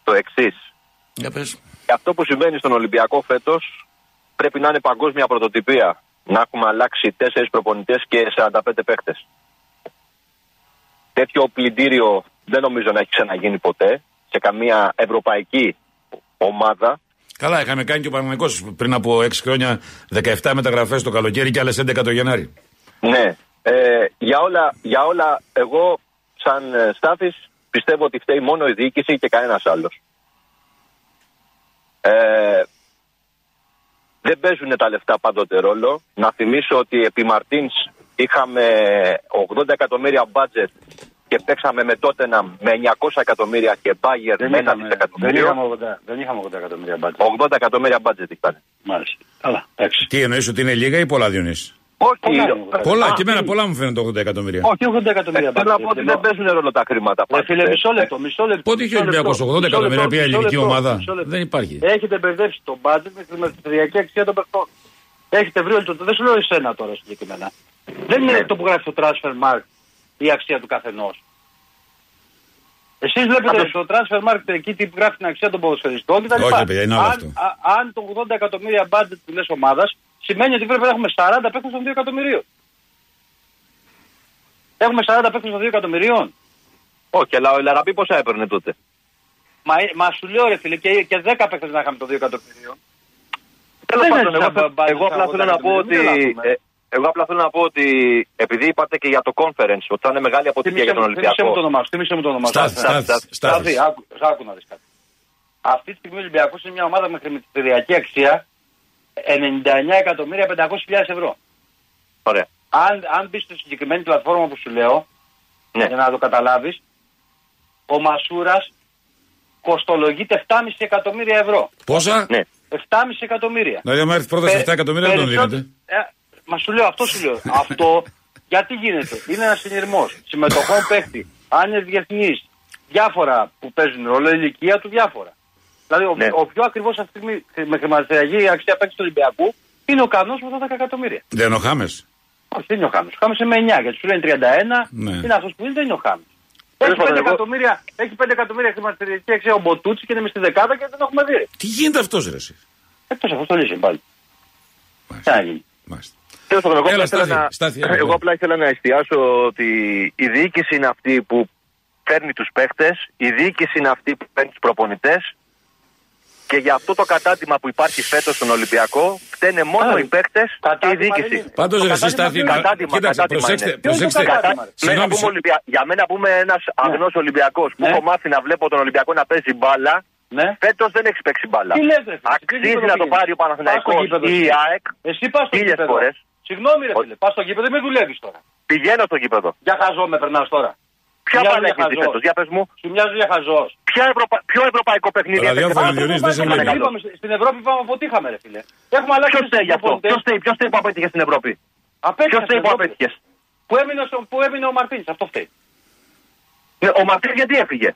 Το εξής. Για πες. Αυτό που συμβαίνει στον Ολυμπιακό φέτος πρέπει να είναι παγκόσμια πρωτοτυπία. Να έχουμε αλλάξει 4 προπονητές και 45 παίχτε. Τέτοιο πλυντήριο δεν νομίζω να έχει ξαναγίνει ποτέ σε καμία ευρωπαϊκή ομάδα. Καλά, είχαμε κάνει και ο Παναγενικός πριν από 6 χρόνια 17 μεταγραφές το καλοκαίρι και άλλες 11 το Γενάρη. Ναι. Ε, για, όλα, για όλα, εγώ σαν ε, Στάθης πιστεύω ότι φταίει μόνο η διοίκηση και κανένας άλλος. Ε, δεν παίζουν τα λεφτά πάντοτε ρόλο. Να θυμίσω ότι επί Μαρτίνς είχαμε 80 εκατομμύρια μπάτζετ και παίξαμε με τότε με 900 εκατομμύρια και Bayern Δεν με ένα είχαμε, δεν, δισεκατομμύριο. είχαμε 80, δεν είχαμε 80 εκατομμύρια μπάτζετ. 80 εκατομμύρια μπάτζετ ήταν. Μάλιστα. Καλά, εντάξει. Τι εννοείς ότι είναι λίγα ή πολλά Διονύση. Όχι, Πολλά είναι, Πολλά, Α, και εμένα πολλά μου φαίνονται 80 εκατομμύρια. Όχι, 80 εκατομμύρια Ε, Θέλω να πω μπάτζετ. ότι δεν παίζουν ρόλο τα χρήματα. Ρε φίλε, πάντοτε. μισό λεπτό, μισό λεπτό. Πότε είχε ο μισό λεπτό, Ολυμπιακός 80 μισό εκατομμύρια λεπτό, πια μισό ελληνική λεπτό, ομάδα; μισό λεπτό. Δεν υπάρχει. Έχετε μπερδέψει το μπάτζετ με τη χρηματιστηριακή αξία των παιχτών. Έχετε βρει όλο το. Δεν σου λέω εσένα τώρα συγκεκριμένα. Δεν είναι αυτό που γράφει το transfer mark η αξία του καθενός. Εσείς βλέπετε Πάντως- στο transfer market εκεί τι γράφει την αξία των ποδοσφαιριστών κτλ. Όχι, ρε παιδιά, είναι άλλο αν, αυτό. α- αν το 80 εκατομμύρια budget της λε ομάδας σημαίνει ότι πρέπει να έχουμε 40 παίκτες των 2 εκατομμυρίων. Έχουμε 40 παίκτες των 2 εκατομμυρίων. Όχι, αλλά ο Ελαραμπή πόσα έπαιρνε τότε; Μα, μα σου λέω ρε φίλε και, και 10 παίκτες να είχαμε το 2 εκατομμυρίων. Τέλος Δεν πάντων, είναι εγώ, σαν μπάτζετ εγώ απλά στα θέλω να πω 80 ότι. Εκατομμύρια, ε, εγώ απλά θέλω να πω ότι επειδή είπατε και για το conference ότι θα είναι μεγάλη αποτυχία για τον Θύμισε μου το Ολυμπιακό. όνομά σου. Θύμισε μου το όνομά σου. Στάθη, Στάθη, Στάθη, Στάθη, Στάθης. άκου, άκου να δεις κάτι. Αυτή τη στιγμή ο Ολυμπιακός είναι μια ομάδα με χρηματιστηριακή αξία 99 εκατομμύρια 500.000 ευρώ. Ωραία. Αν, αν μπεις στη συγκεκριμένη πλατφόρμα που σου λέω, Ναι. για να το καταλάβεις, ο Μασούρας κοστολογείται 7,5 εκατομμύρια ευρώ. Πόσα; Ναι. 7,5 εκατομμύρια. Δηλαδή, άμα έρθει πρόταση 7 εκατομμύρια, δεν τον Περισσότερο- δίνετε. Ε, μα σου λέω, αυτό σου λέω. (laughs) αυτό γιατί γίνεται; Είναι ένας συνειρμός συμμετοχών παίχτη. Αν είναι διεθνής, διάφορα που παίζουν ρόλο, η ηλικία του διάφορα. Δηλαδή, ο, Ναι. ο πιο ακριβώς αυτή τη στιγμή με χρηματιστηριακή αξία παίκτη του Ολυμπιακού είναι ο Κανός με τα 10 εκατομμύρια. Δεν είναι ο Χάμες; Όχι, δεν είναι ο Χάμες. Ο Χάμες είναι με 9 γιατί σου λένε 31. Ναι. Είναι αυτός που είναι, δεν είναι ο Χάμες. Έχει Τέλος 5 πάντων, εγώ- εκατομμύρια, έχει 5 εκατομμύρια χρηματιστηριακή αξία ο Μποτούτσι και είναι μες στη δεκάδα και δεν έχουμε δει. Τι γίνεται αυτός, ρε. εσύ; Εκτό αυτό το λύσει πάλι. Τι να γίνει. Μάλιστα. Τέλος πάντων, εγώ, Έλα, απλά ήθελα Στάθη, να... Στάθη, έλα, εγώ έλα. απλά ήθελα να εστιάσω ότι η διοίκηση είναι αυτή που φέρνει τους παίχτες, η διοίκηση είναι αυτή που παίρνει τους προπονητές και για αυτό το κατάτημα που υπάρχει φέτος στον Ολυμπιακό φταίνε μόνο Α, οι παίχτες και η κατάτημα δεν διοίκηση. είναι. Πάντως, Το ρε, εσύ κατάτημα Στάθη, ποιο είναι; Κατάτημα, κοίταξε, κατάτημα προσέξτε, είναι. Ποιος είναι το προσέξτε. κατάτημα, ρε; Μένα Συγγνώμη, που είμαι Ολυμπια... Για μένα που είμαι ένας αγνός Ολυμπιακός που Ναι. έχω μάθει να βλέπω τον Ολυμπιακό να παίζει μπάλα, Ναι. φέτος δεν έχεις παίξει μπάλα. Τι λες, ρε, φίλε, τι Αξίζει γήπεδο να το πήγαινες; πάρει ο Παναθηναϊκός Πας στο γήπεδο ή η εσύ. ΑΕΚ. Εσύ πας στο Χίλιες γήπεδο. φορές. Συγγνώμη, ρε Ο- φίλε, πας στο γήπεδο, μην δουλεύεις τώρα. Πηγαίνω στο γήπεδο. Για χαζό με περνάς τώρα. Ποια Μοιάζω μπάλα για έχει δει χαζός. φέτο, για πες μου. Σου μοιάζει για χαζός. Ποια ευρωπα... Ποιο ευρωπαϊκό παιχνίδι Ραδιόφωνο, έπαιξε Διονύση, Παναθηναϊκός δεν σε που βλέπει. ήταν καλό. Στην Ευρώπη πάμε αποτύχαμε, ρε φίλε. Έχουμε αλλάξει Ποιος τους θέλει γι' αυτό, προπονητές. ποιος θέλει, ποιος θέλει που απέτυχε στην Ευρώπη; Απέτυχε Ποιος στην θέλει που Ευρώπη. απέτυχες; Που έμεινε, στο- που έμεινε ο Μαρτίνς, αυτό φταίει. Ε, Ο Μαρτίνς γιατί έφυγε;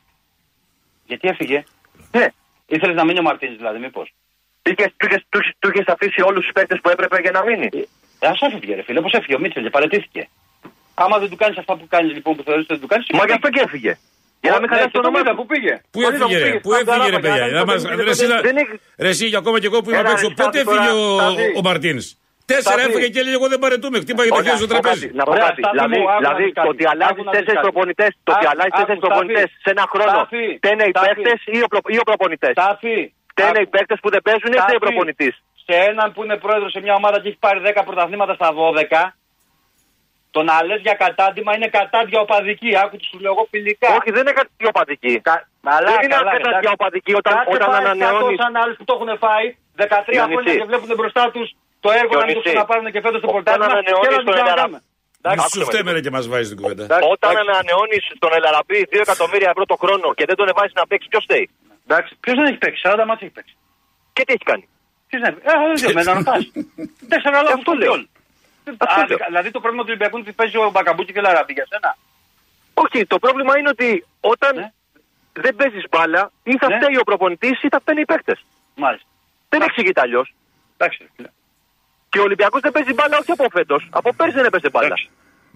Γιατί έφυγε; Ναι. Ήθελες να μείνει ο Μαρτίνς δηλαδή, μήπως; Είχες- Του είχες- του- του είχες αφήσει όλους τους παίκτες που έπρεπε για να μείνει; Ε, ας έφυγε, ρε φίλε, πώ έφυγε ο Μίτσελ και παρετήθηκε. Άμα δεν του κάνεις αυτά που κάνει λοιπόν που θεωρείς ότι δεν του κάνεις. Μα γι' αυτό και έφυγε. Για να μην χαλάσει το όνομά του. Που πήγε. Πού Μπορεί να έφυγε, ρε, πήγε πού στα έφυγε, ρε Γκαράπα, παιδιά. για να Να μην μας- το ρε, πήγε, εσύ, να- δεν έχει- Ρε, εσύ, ακόμα και εγώ που είμαι Έλα, απ' έξω. ρε, Πότε Στάθη, έφυγε τώρα, ο, Στάθη. ο Μαρτίν. Τέσσερα Στάθη. έφυγε και έλεγε: Εγώ δεν παρετούμε. Χτύπαγε το Ωραία, χέρι στο να πω τραπέζι. κάτι, Να πω Ωραία, κάτι. Στάθη Δηλαδή, μου, άκου να δηλαδή δεις κάτι. το ότι αλλάζει Άκου να δεις τέσσερις κάτι. προπονητές, το ότι Άκου, αλλάζει άκου, τέσσερις Στάθη. προπονητές σε ένα χρόνο. Στάθη, Φταίνε οι Στάθη. παίκτες ή ο, προ- ή ο προπονητές. Τάφι. Φταίνε οι παίκτες που δεν παίζουν ή φταίει ο Στάθη. προπονητής. Σε έναν που είναι πρόεδρος σε μια ομάδα και έχει πάρει 10 πρωταθλήματα στα 12, το να λες για κατάντημα είναι κατάντια οπαδική. Άκου τι σου λέω εγώ φιλικά. Όχι, δεν είναι κάτι οπαδική. Καλά, Δεν είναι καλά, κάτι εντάξει. οπαδική όταν, Κάτσε όταν πάει ανανεώνει. 100 σαν άλλους που το έχουν φάει 13 Διονύση. χρόνια και βλέπουν μπροστά τους το έργο να μην το Διονύση. ξαναπάρουν και φέτος το Όταν πρωτάθλημα. ανανεώνεις και να τον την Ελαρα- ξανακάμε. Μην άκουσε σου με φταίμε λίγο. ρε και μας βάζει την κουβέντα. Εντάξει, Όταν εντάξει. ανανεώνεις τον Ελ Αραμπί 2 εκατομμύρια ευρώ το χρόνο και δεν τον βάζεις να παίξει, ποιος φταίει; Εντάξει, ποιος δεν έχει παίξει, 40 ματς έχει παίξει. Και τι έχει κάνει; Ποιος δεν έχει παίξει. Ε, δεν με να ρωτάς. (laughs) Τέσσερα λόγια αυτό λέω. Αυτό λέω. Δηλαδή το πρόβλημα του Ολυμπιακού είναι ότι παίζει ο Μπακαμπούκι και ο Ελ Αραμπί για σένα. Όχι, το πρόβλημα είναι ότι όταν Ναι. δεν παίζεις μπάλα, ή θα Ναι. φταίει ο προπονητής ή θα φταίνουν οι παίκτες. Μάλιστα. Δεν εξηγείται αλλιώς. Εντάξει. ρε φίλε. Και ο Ολυμπιακός δεν παίζει μπάλα όχι από φέτο. Από πέρσι δεν έπαιζε μπάλα. Εντάξει.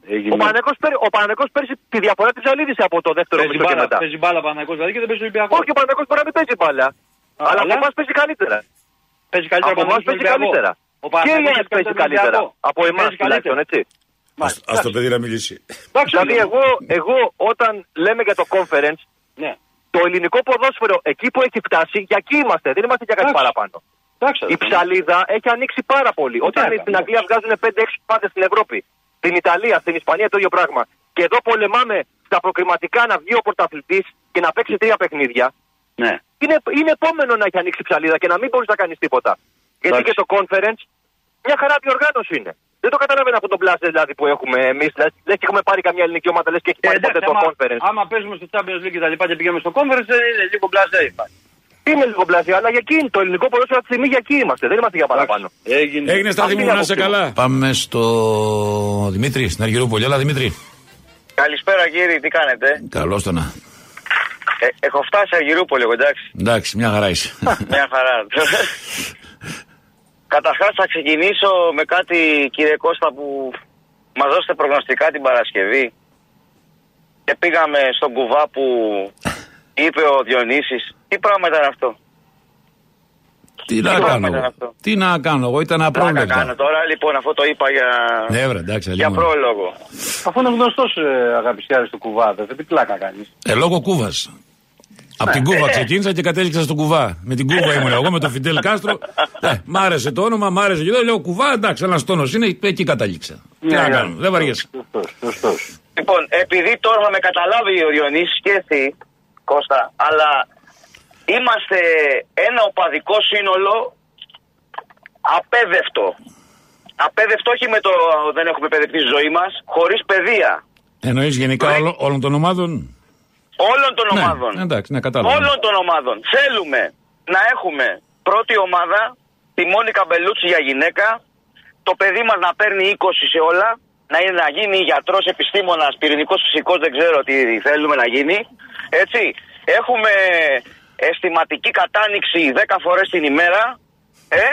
Ο Έγινε. Παναγενικό πέρ, ο Παναγενικός πέρσι τη διαφορά της αλήθησε από το δεύτερο Παίζει μισό και μπάλα, μετά. παίζει μπάλα Παναγικός δηλαδή και δεν παίζει Ολυμπιακός. Όχι, ο Παναγενικό μπορεί να μην παίζει μπάλα. αλλά από αλλά- εμά παίζει καλύτερα. Παίζει καλύτερα Από εμάς Παναθηναϊκός παίζει Ολυμπιακό. καλύτερα. Ο Και η Παναθηναϊκός ΑΕΚ παίζει καλύτερα. Από εμάς Παίζει τουλάχιστον, καλύτερα. έτσι. Μάλιστα. Α το παιδί να μιλήσει. Εντάξει, Δηλαδή, φίλε μου. εγώ, εγώ όταν λέμε για το conference, Ναι. το ελληνικό ποδόσφαιρο εκεί που έχει φτάσει, για εκεί είμαστε. Δεν είμαστε για κάτι Εντάξει. παραπάνω. Εντάξει, Η αδερφέ. ψαλίδα έχει ανοίξει πάρα πολύ. Όταν έκανα, στην Αγγλία βγάζουν 5-6 πάντες στην Ευρώπη, στην Ιταλία, στην Ισπανία το ίδιο πράγμα. Και εδώ πολεμάμε στα προκριματικά να βγει ο πρωταθλητής και να παίξει τρία παιχνίδια. Ναι. Είναι, είναι επόμενο να έχει ανοίξει ψαλίδα και να μην μπορείς να κάνεις τίποτα. Γιατί Εντάξει. και το conference μια χαρά διοργάνωση είναι. Δεν το καταλαβαίνω αυτό το μπλάζε δηλαδή που έχουμε εμείς. Λες και έχουμε πάρει καμιά ελληνική ομάδα, λες και έχει Ε, πάρει ποτέ εντάξει, το άμα, conference. άμα παίζουμε στο Champions League και τα λοιπά και πηγαίνουμε στο conference, ε, είναι λίγο μπλαζέ υπάρχει. Είναι λίγο μπλάζε, αλλά για εκεί είναι. Το ελληνικό ποδόσφαιρο αυτή τη στιγμή για εκεί είμαστε. Δεν είμαστε για παραπάνω. Έγινε. Έγινε στάθη μου, Αυτή είναι να σε άποψή μου. καλά. Πάμε στο Δημήτρη, στην Αργυρούπολη. Έλα, Δημήτρη. Καλησπέρα κύριε, τι κάνετε; Καλώς το να. Ε, έχω φτάσει Αργυρούπολη, εγώ, εντάξει. Εντάξει, μια χαρά είσαι. (laughs) Μια χαρά. (laughs) Καταρχάς θα ξεκινήσω με κάτι κύριε Κώστα που μας δώσετε προγνωστικά την Παρασκευή και πήγαμε στον κουβά που είπε ο Διονύσης. Τι πράγμα ήταν αυτό; Τι να πράγμα κάνω. ήταν εγώ; αυτό; Τι να κάνω, εγώ; Ήταν Πλάκα απρόβλεπτα. κάνω τώρα, λοιπόν, αυτό το είπα για, Ναι, βρε, εντάξει, για αλλήμον. πρόλογο. Αφού είναι γνωστός ε, αγαπησιάρη του κουβάδε, δεν τι πλάκα κάνει. Ε, λόγω κούβας. Από την κούβα ξεκίνησα και κατέληξα στον κουβά. Με την κούβα ήμουν εγώ, με τον Φιντέλ Κάστρο. Ε, μ' άρεσε το όνομα, μ' άρεσε και εδώ. Λέω κουβά, εντάξει, ένας τόνος είναι, εκεί κατάληξα. Τι Ναι, να κάνω, δεν βαριέσαι. Σωστός. Λοιπόν, επειδή τώρα θα με καταλάβει ο Διονύσης και εσύ, Κώστα, αλλά είμαστε ένα οπαδικό σύνολο απέδευτο. Απέδευτο όχι με το δεν έχουμε παιδευτεί στη ζωή μας, χωρίς παιδεία. Εννοείς γενικά Ναι. όλο- όλων των ομάδων; Όλων των Ναι, ομάδων. εντάξει, ναι, κατάλαβα. Όλων των ομάδων. Θέλουμε να έχουμε πρώτη ομάδα τη Μόνικα Μπελούτσι για γυναίκα, το παιδί μας να παίρνει 20 σε όλα, να, είναι, να γίνει γιατρός, επιστήμονας, πυρηνικός φυσικός, δεν ξέρω τι θέλουμε να γίνει. Έτσι. Έχουμε αισθηματική κατάνοιξη 10 φορές την ημέρα. Ε,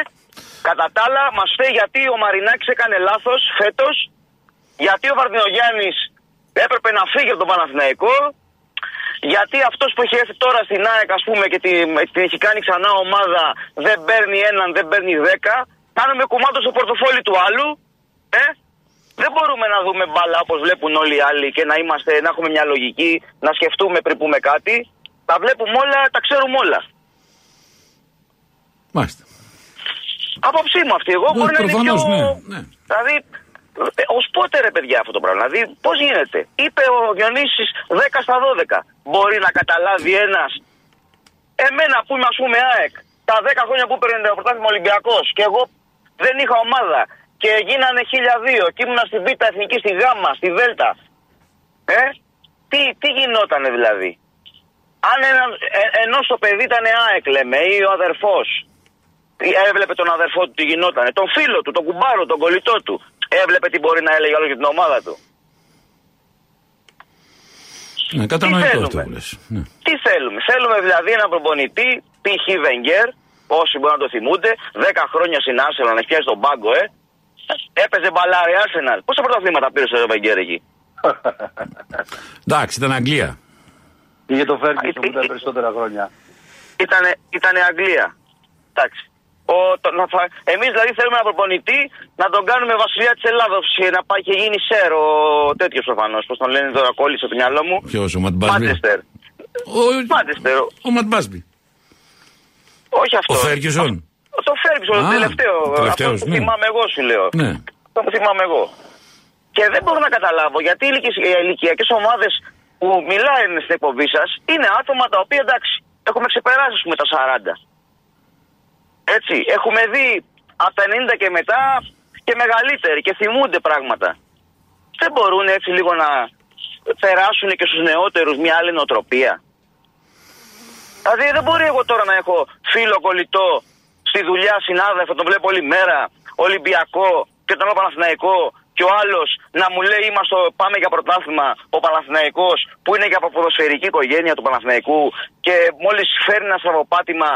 κατά τα άλλα, μας φταίει γιατί ο Μαρινάκης έκανε λάθος φέτος, γιατί ο Βαρδινογιάννης έπρεπε να φύγει από τον Παναθηναϊκό, γιατί αυτός που έχει έρθει τώρα στην ΑΕΚ, ας πούμε, και την, την έχει κάνει ξανά ομάδα, δεν παίρνει έναν, δεν παίρνει δέκα. Κάνουμε κουμάντο στο πορτοφόλι του άλλου. Ε; Δεν μπορούμε να δούμε μπάλα όπως βλέπουν όλοι οι άλλοι και να, είμαστε, να έχουμε μια λογική, να σκεφτούμε πριν πούμε κάτι. Τα βλέπουμε όλα, τα ξέρουμε όλα. Μάλιστα. Άποψή μου αυτή. Εγώ Ναι, μπορεί να είναι πιο. προφανώς, ναι, ναι. Δηλαδή, ως πότε ρε παιδιά αυτό το πράγμα; Δηλαδή, πώς γίνεται; Είπε ο Διονύσης 10 στα 12. Μπορεί να καταλάβει ένας. Εμένα που είμαι, ας πούμε, ΑΕΚ, τα 10 χρόνια που παίρνει το πρωτάθλημα Ολυμπιακός και εγώ δεν είχα ομάδα και γίνανε 1002 και ήμουνα στην Β' Εθνική, στη Γ, στη Δ. Ε, τι, τι γινότανε δηλαδή; Αν ένα, ε, ενώ το παιδί ήταν ΑΕΚ, λέμε, ή ο αδερφός, έβλεπε τον αδερφό του τι γινότανε, τον φίλο του, τον κουμπάρο, τον κολλητό του. Έβλεπε τι μπορεί να έλεγε άλλο για την ομάδα του. Ναι, κατανοητό θέλουμε; αυτό που λες. Ναι. Τι θέλουμε; Θέλουμε δηλαδή έναν προπονητή, π.χ. Βενγκέρ, όσοι μπορεί να το θυμούνται, 10 χρόνια στην Arsenal να έχει πιάσει τον πάγκο, ε. Έπαιζε μπαλάρι Arsenal. Πόσα πρωταθλήματα πήρε ο Βενγκέρ εκεί; Εντάξει, ήταν Αγγλία. Είχε το Φέργκισον Ε, που ήταν περισσότερα χρόνια. Ήτανε, ήτανε Αγγλία. Εντάξει. Ο, το, να θα, εμείς δηλαδή θέλουμε έναν προπονητή να τον κάνουμε βασιλιά της Ελλάδος και να πάει και γίνει σερ ο τέτοιος προφανώς, πώς τον λένε τώρα κόλλησε το μυαλό μου. Ποιος, ο Ματ Μπάσμπι; Μάντσεστερ. Ο, Μάντσεστερ. ο Ματ Μπάσμπι. Όχι αυτό. Ο Φέργκισον. Το Φέργκισον, το Α, τελευταίο. ο τελευταίος, αυτό που ναι. θυμάμαι εγώ σου λέω. Ναι. Αυτό που θυμάμαι εγώ. Και δεν μπορώ να καταλάβω γιατί οι ηλικίες- οι ηλικιακές ομάδες που μιλάνε στην εκπομπή σας είναι άτομα τα οποία εντάξει, έχουμε ξεπεράσει ας πούμε, τα 40. Έτσι, έχουμε δει από τα 90 και μετά και μεγαλύτεροι και θυμούνται πράγματα. Δεν μπορούν έτσι λίγο να περάσουν και στους νεότερους μια άλλη νοοτροπία. Δηλαδή δεν μπορεί εγώ τώρα να έχω φίλο κολλητό στη δουλειά, συνάδελφο, τον βλέπω όλη μέρα, Ολυμπιακό και τον άλλο Παναθηναϊκό και ο άλλος να μου λέει είμαστε, πάμε για πρωτάθλημα ο Παναθηναϊκός που είναι για ποδοσφαιρική οικογένεια του Παναθηναϊκού και μόλις φέρνει ένα στραβοπάτημα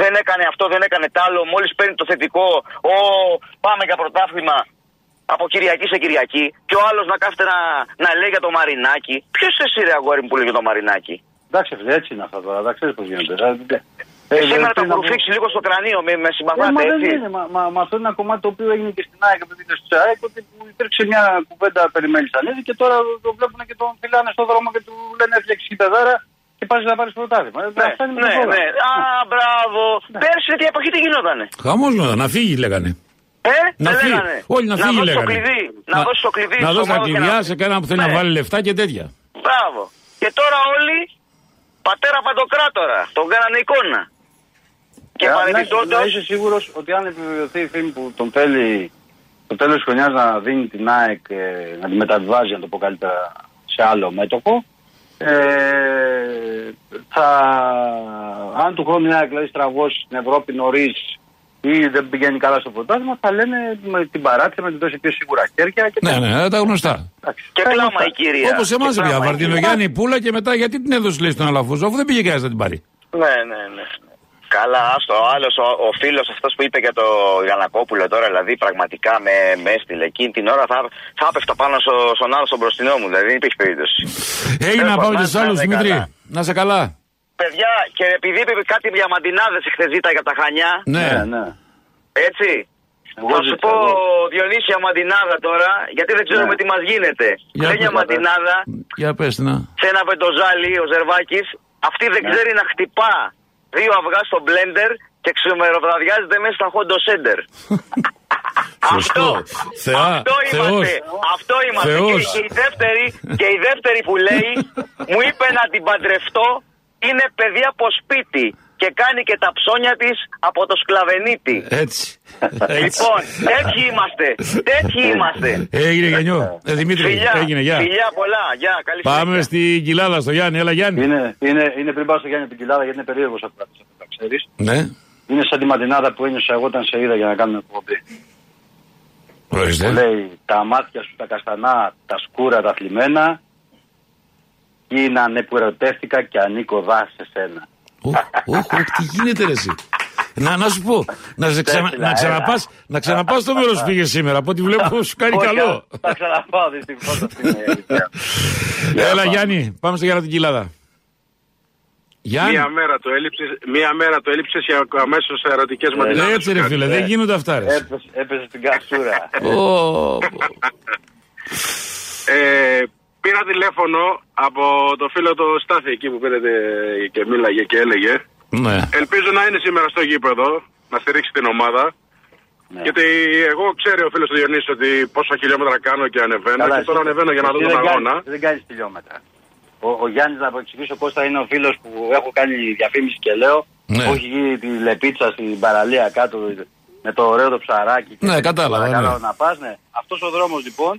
δεν έκανε αυτό, δεν έκανε τ' άλλο, μόλις παίρνει το θετικό, ο, πάμε για πρωτάθλημα από Κυριακή σε Κυριακή και ο άλλος να κάθεται να, να λέει για το Μαρινάκι. Ποιος είσαι εσύ, ρε αγόρι μου, που λέει για το Μαρινάκι; Εντάξει, φίλε, έτσι είναι αυτά τώρα. Δεν ξέρεις πώς γίνεται. Ε, Ε, σήμερα το πριν από- βουρουφίξει λίγο στο κρανίο, με, με Ε, συμπαθάτε μα δεν έτσι. είναι. Μα, μα, μα αυτό είναι ένα κομμάτι το οποίο έγινε και στην ΑΕΚ επειδή είναι στο ΑΕΚ ότι που υπήρξε μια κουβέντα περιμένεις ανέβη και τώρα το βλέπουν και τον φυλάνε στον δρόμο και του λένε έφτιαξε η πεδάρα και πας να πάρεις πρωτάθλημα. Ε, Ναι, αυτά είναι ναι, τώρα. ναι. Α, μπράβο. Πέρσι τέτοια εποχή τι γινότανε; Χαμός γινόταν, να φύγει λέγανε. Ε, Να δεν φύγει. λέγανε. Όλοι να φύγει δώσει το λέγανε. κλειδί. Να, δώσει το κλειδί. Να στο δώσει τα ομάδα και κλειδιά να- σε κανέναν που θέλει να Ναι. βάλει λεφτά και τέτοια. Μπράβο. Μπράβο. Και τώρα όλοι πατέρα παντοκράτορα. Τον κάνανε εικόνα. Και Ε, να- παρεμπιπτόντως, Να είσαι σίγουρος ότι αν επιβεβαιωθεί η φήμη που τον θέλει το τέλος της χρονιάς να δίνει την ΑΕΚ, ε, να τη μεταβιβάζει, να το πω καλύτερα, σε άλλο μέτωπο, ε, θα, αν του χρόνου η ΑΕΚ δηλαδή στραβώσει στην Ευρώπη νωρίς ή δεν πηγαίνει καλά στο πρωτάθλημα, θα λένε με την παράτηση να την δώσει πιο σίγουρα χέρια. Και Ναι, ναι, τα γνωστά. Εντάξει, και τα κλάμα γνωστά. η κυρία. Όπως εμάς, Και παιδιά. κλάμα η Βαρτίνο κυρία. Γιάννη Πούλα και μετά γιατί την έδωσες λέει στον Αλαφούζο, αφού δεν πήγε κανένας να την πάρει. Ναι, ναι, ναι. Καλά, άστο. Ο άλλος, ο, ο φίλος αυτός που είπε για το Γιανακόπουλο τώρα, δηλαδή πραγματικά με, με έστειλε. Εκείνη την ώρα θα, θα έπεφτα πάνω στο, στον άλλο στον μπροστινό μου, δηλαδή δεν υπήρχε περίπτωση. Έγινε να Τέλος πάω και πάντων, στους άλλους, να είστε Δημήτρη. καλά. Να σε καλά. Παιδιά, και επειδή είπε κάτι για μαντινάδε χθε ζήτα για τα χανιά, Ναι. Ναι, ναι. έτσι. Εγώ θα σου ζήτησα, πω εγώ. Διονύσια μαντινάδα τώρα, γιατί δεν ξέρουμε Ναι. τι μας γίνεται. Για Δεν μια πες. μαντινάδα Για πες να. σε ένα πεντοζάλι ο Ζερβάκης, αυτή δεν Ναι. ξέρει να χτυπά δύο αυγά στο μπλέντερ και ξεμεροβραδιάζεται μέσα στα χόντο σέντερ. (laughs) Σωστό. Θεά, αυτό Θεός. είμαστε. Αυτό είμαστε. Θεός. Και, και, η δεύτερη, και η δεύτερη που λέει, (laughs) μου είπε να την παντρευτώ, είναι παιδί από σπίτι και κάνει και τα ψώνια της από το σκλαβενίτη. Έτσι. Έτσι. (laughs) Λοιπόν, τέτοιοι είμαστε. Τέτοιοι είμαστε. Έγινε Γιαννιό. Ε, Δημήτρη, Φιλιά, έγινε, γεια. φιλιά πολλά. Γεια, καλή Πάμε συνέχεια. στην κοιλάδα στο Γιάννη. Έλα Γιάννη. Είναι, είναι, είναι πριν πάω στο Γιάννη την κοιλάδα γιατί είναι περίεργος αυτό να ξέρεις. Ναι. Είναι σαν τη ματινάδα που ένιωσα εγώ όταν σε είδα για να κάνουμε εκπομπή. Που Ορίστε. λέει τα μάτια σου τα καστανά, τα σκούρα τα θλιμμένα είναι ανεπουρωτεύτηκα και ανήκω δά σε σένα. Οχ, οχ, οχ, τι γίνεται ρε εσύ; Να, να σου πω, να, σε ξανα, Τέσσερα, να, ξαναπάς, να ξαναπάς στο μέρος που πήγες σήμερα, από ό,τι βλέπω σου κάνει Όχι, καλό. Θα ξαναπάω δυστυχώς αυτή είναι η αλήθεια. Έλα Γιάννη, πάμε στο Γιάννη την κοιλάδα. Γιάννη, Μία μέρα το έλειψες, μία μέρα το έλειψες για αμέσως ερωτικές μαντινάδες. έτσι ρε φίλε, δεν γίνονται αυτά ρε. Έπεσε, έπεσε στην καυσούρα. Ω, Ε, πήρα τηλέφωνο από το φίλο το Στάθη εκεί που πήρε και μίλαγε και έλεγε. Ναι. Ελπίζω να είναι σήμερα στο γήπεδο, να στηρίξει την ομάδα. Ναι. Γιατί εγώ ξέρω ο φίλος του Διονύσης ότι πόσα χιλιόμετρα κάνω και ανεβαίνω. Καλά, και τώρα εσύ- ανεβαίνω για να δω εσύ τον δεν κάνεις- αγώνα. Δεν κάνεις χιλιόμετρα. Ο, ο Γιάννης, να εξηγήσω Κώστα, είναι ο φίλος που έχω κάνει διαφήμιση και λέω. Ναι. Που έχει γίνει τη λεπίτσα στην παραλία κάτω με το ωραίο το ψαράκι. και Ναι, τέτοια. κατάλαβα, Παρακαλώ ναι. να πας, ναι. Αυτός ο δρόμος λοιπόν.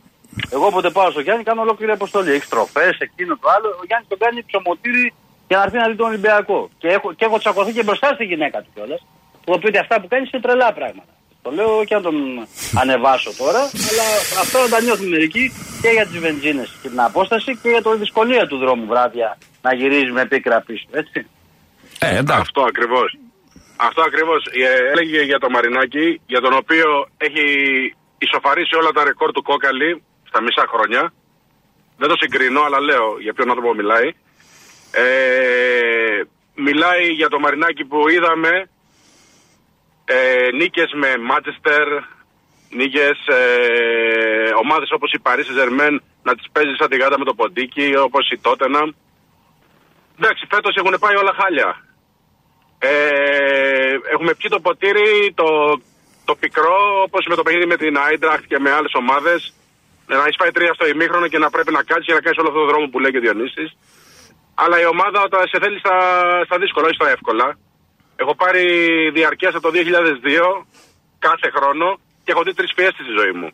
Εγώ όποτε πάω στο Γιάννη κάνω ολόκληρη αποστολή. Έχει τροφές, εκείνο το άλλο. Ο Γιάννης τον κάνει ψωμοτήρι για να έρθει να δει τον Ολυμπιακό. Και έχω, και έχω τσακωθεί και μπροστά στη γυναίκα του κιόλας. Που είπε ότι αυτά που κάνει είναι τρελά πράγματα. Το λέω και να τον (laughs) ανεβάσω τώρα, αλλά αυτό να τα νιώθουν μερικοί και για τις βενζίνες και την απόσταση και για τη δυσκολία του δρόμου βράδια να γυρίζει με πίκρα πίσω. Έτσι. Ε, εντάξει. Αυτό ακριβώς. Αυτό ακριβώς. Έλεγε για το Μαρινάκι, για τον οποίο έχει ισοφαρίσει όλα τα ρεκόρ του κόκαλη στα μισά χρόνια. Δεν το συγκρίνω, αλλά λέω για ποιον άνθρωπο μιλάει. Ε, μιλάει για το Μαρινάκι που είδαμε ε, νίκες με Μάτσεστερ, νίκες ε, ομάδες όπως η Παρίσι Ζερμέν να τις παίζει σαν τη γάτα με το ποντίκι, όπως η Τότενα. Εντάξει, φέτος έχουν πάει όλα χάλια. Ε, έχουμε πιει το ποτήρι, το, το πικρό, όπως με το παιχνίδι με την Άιντραχτ και με άλλες ομάδες. Να έχεις φάει τρία στο ημίχρονο και να πρέπει να κάτσει και να κάνεις όλο αυτό το δρόμο που λέει και ο Διονύσης. Αλλά η ομάδα όταν σε θέλει στα, στα δύσκολα, όχι στα εύκολα. Έχω πάρει διαρκεία από το 2002 κάθε χρόνο και έχω δει τρεις πιέσεις στη ζωή μου.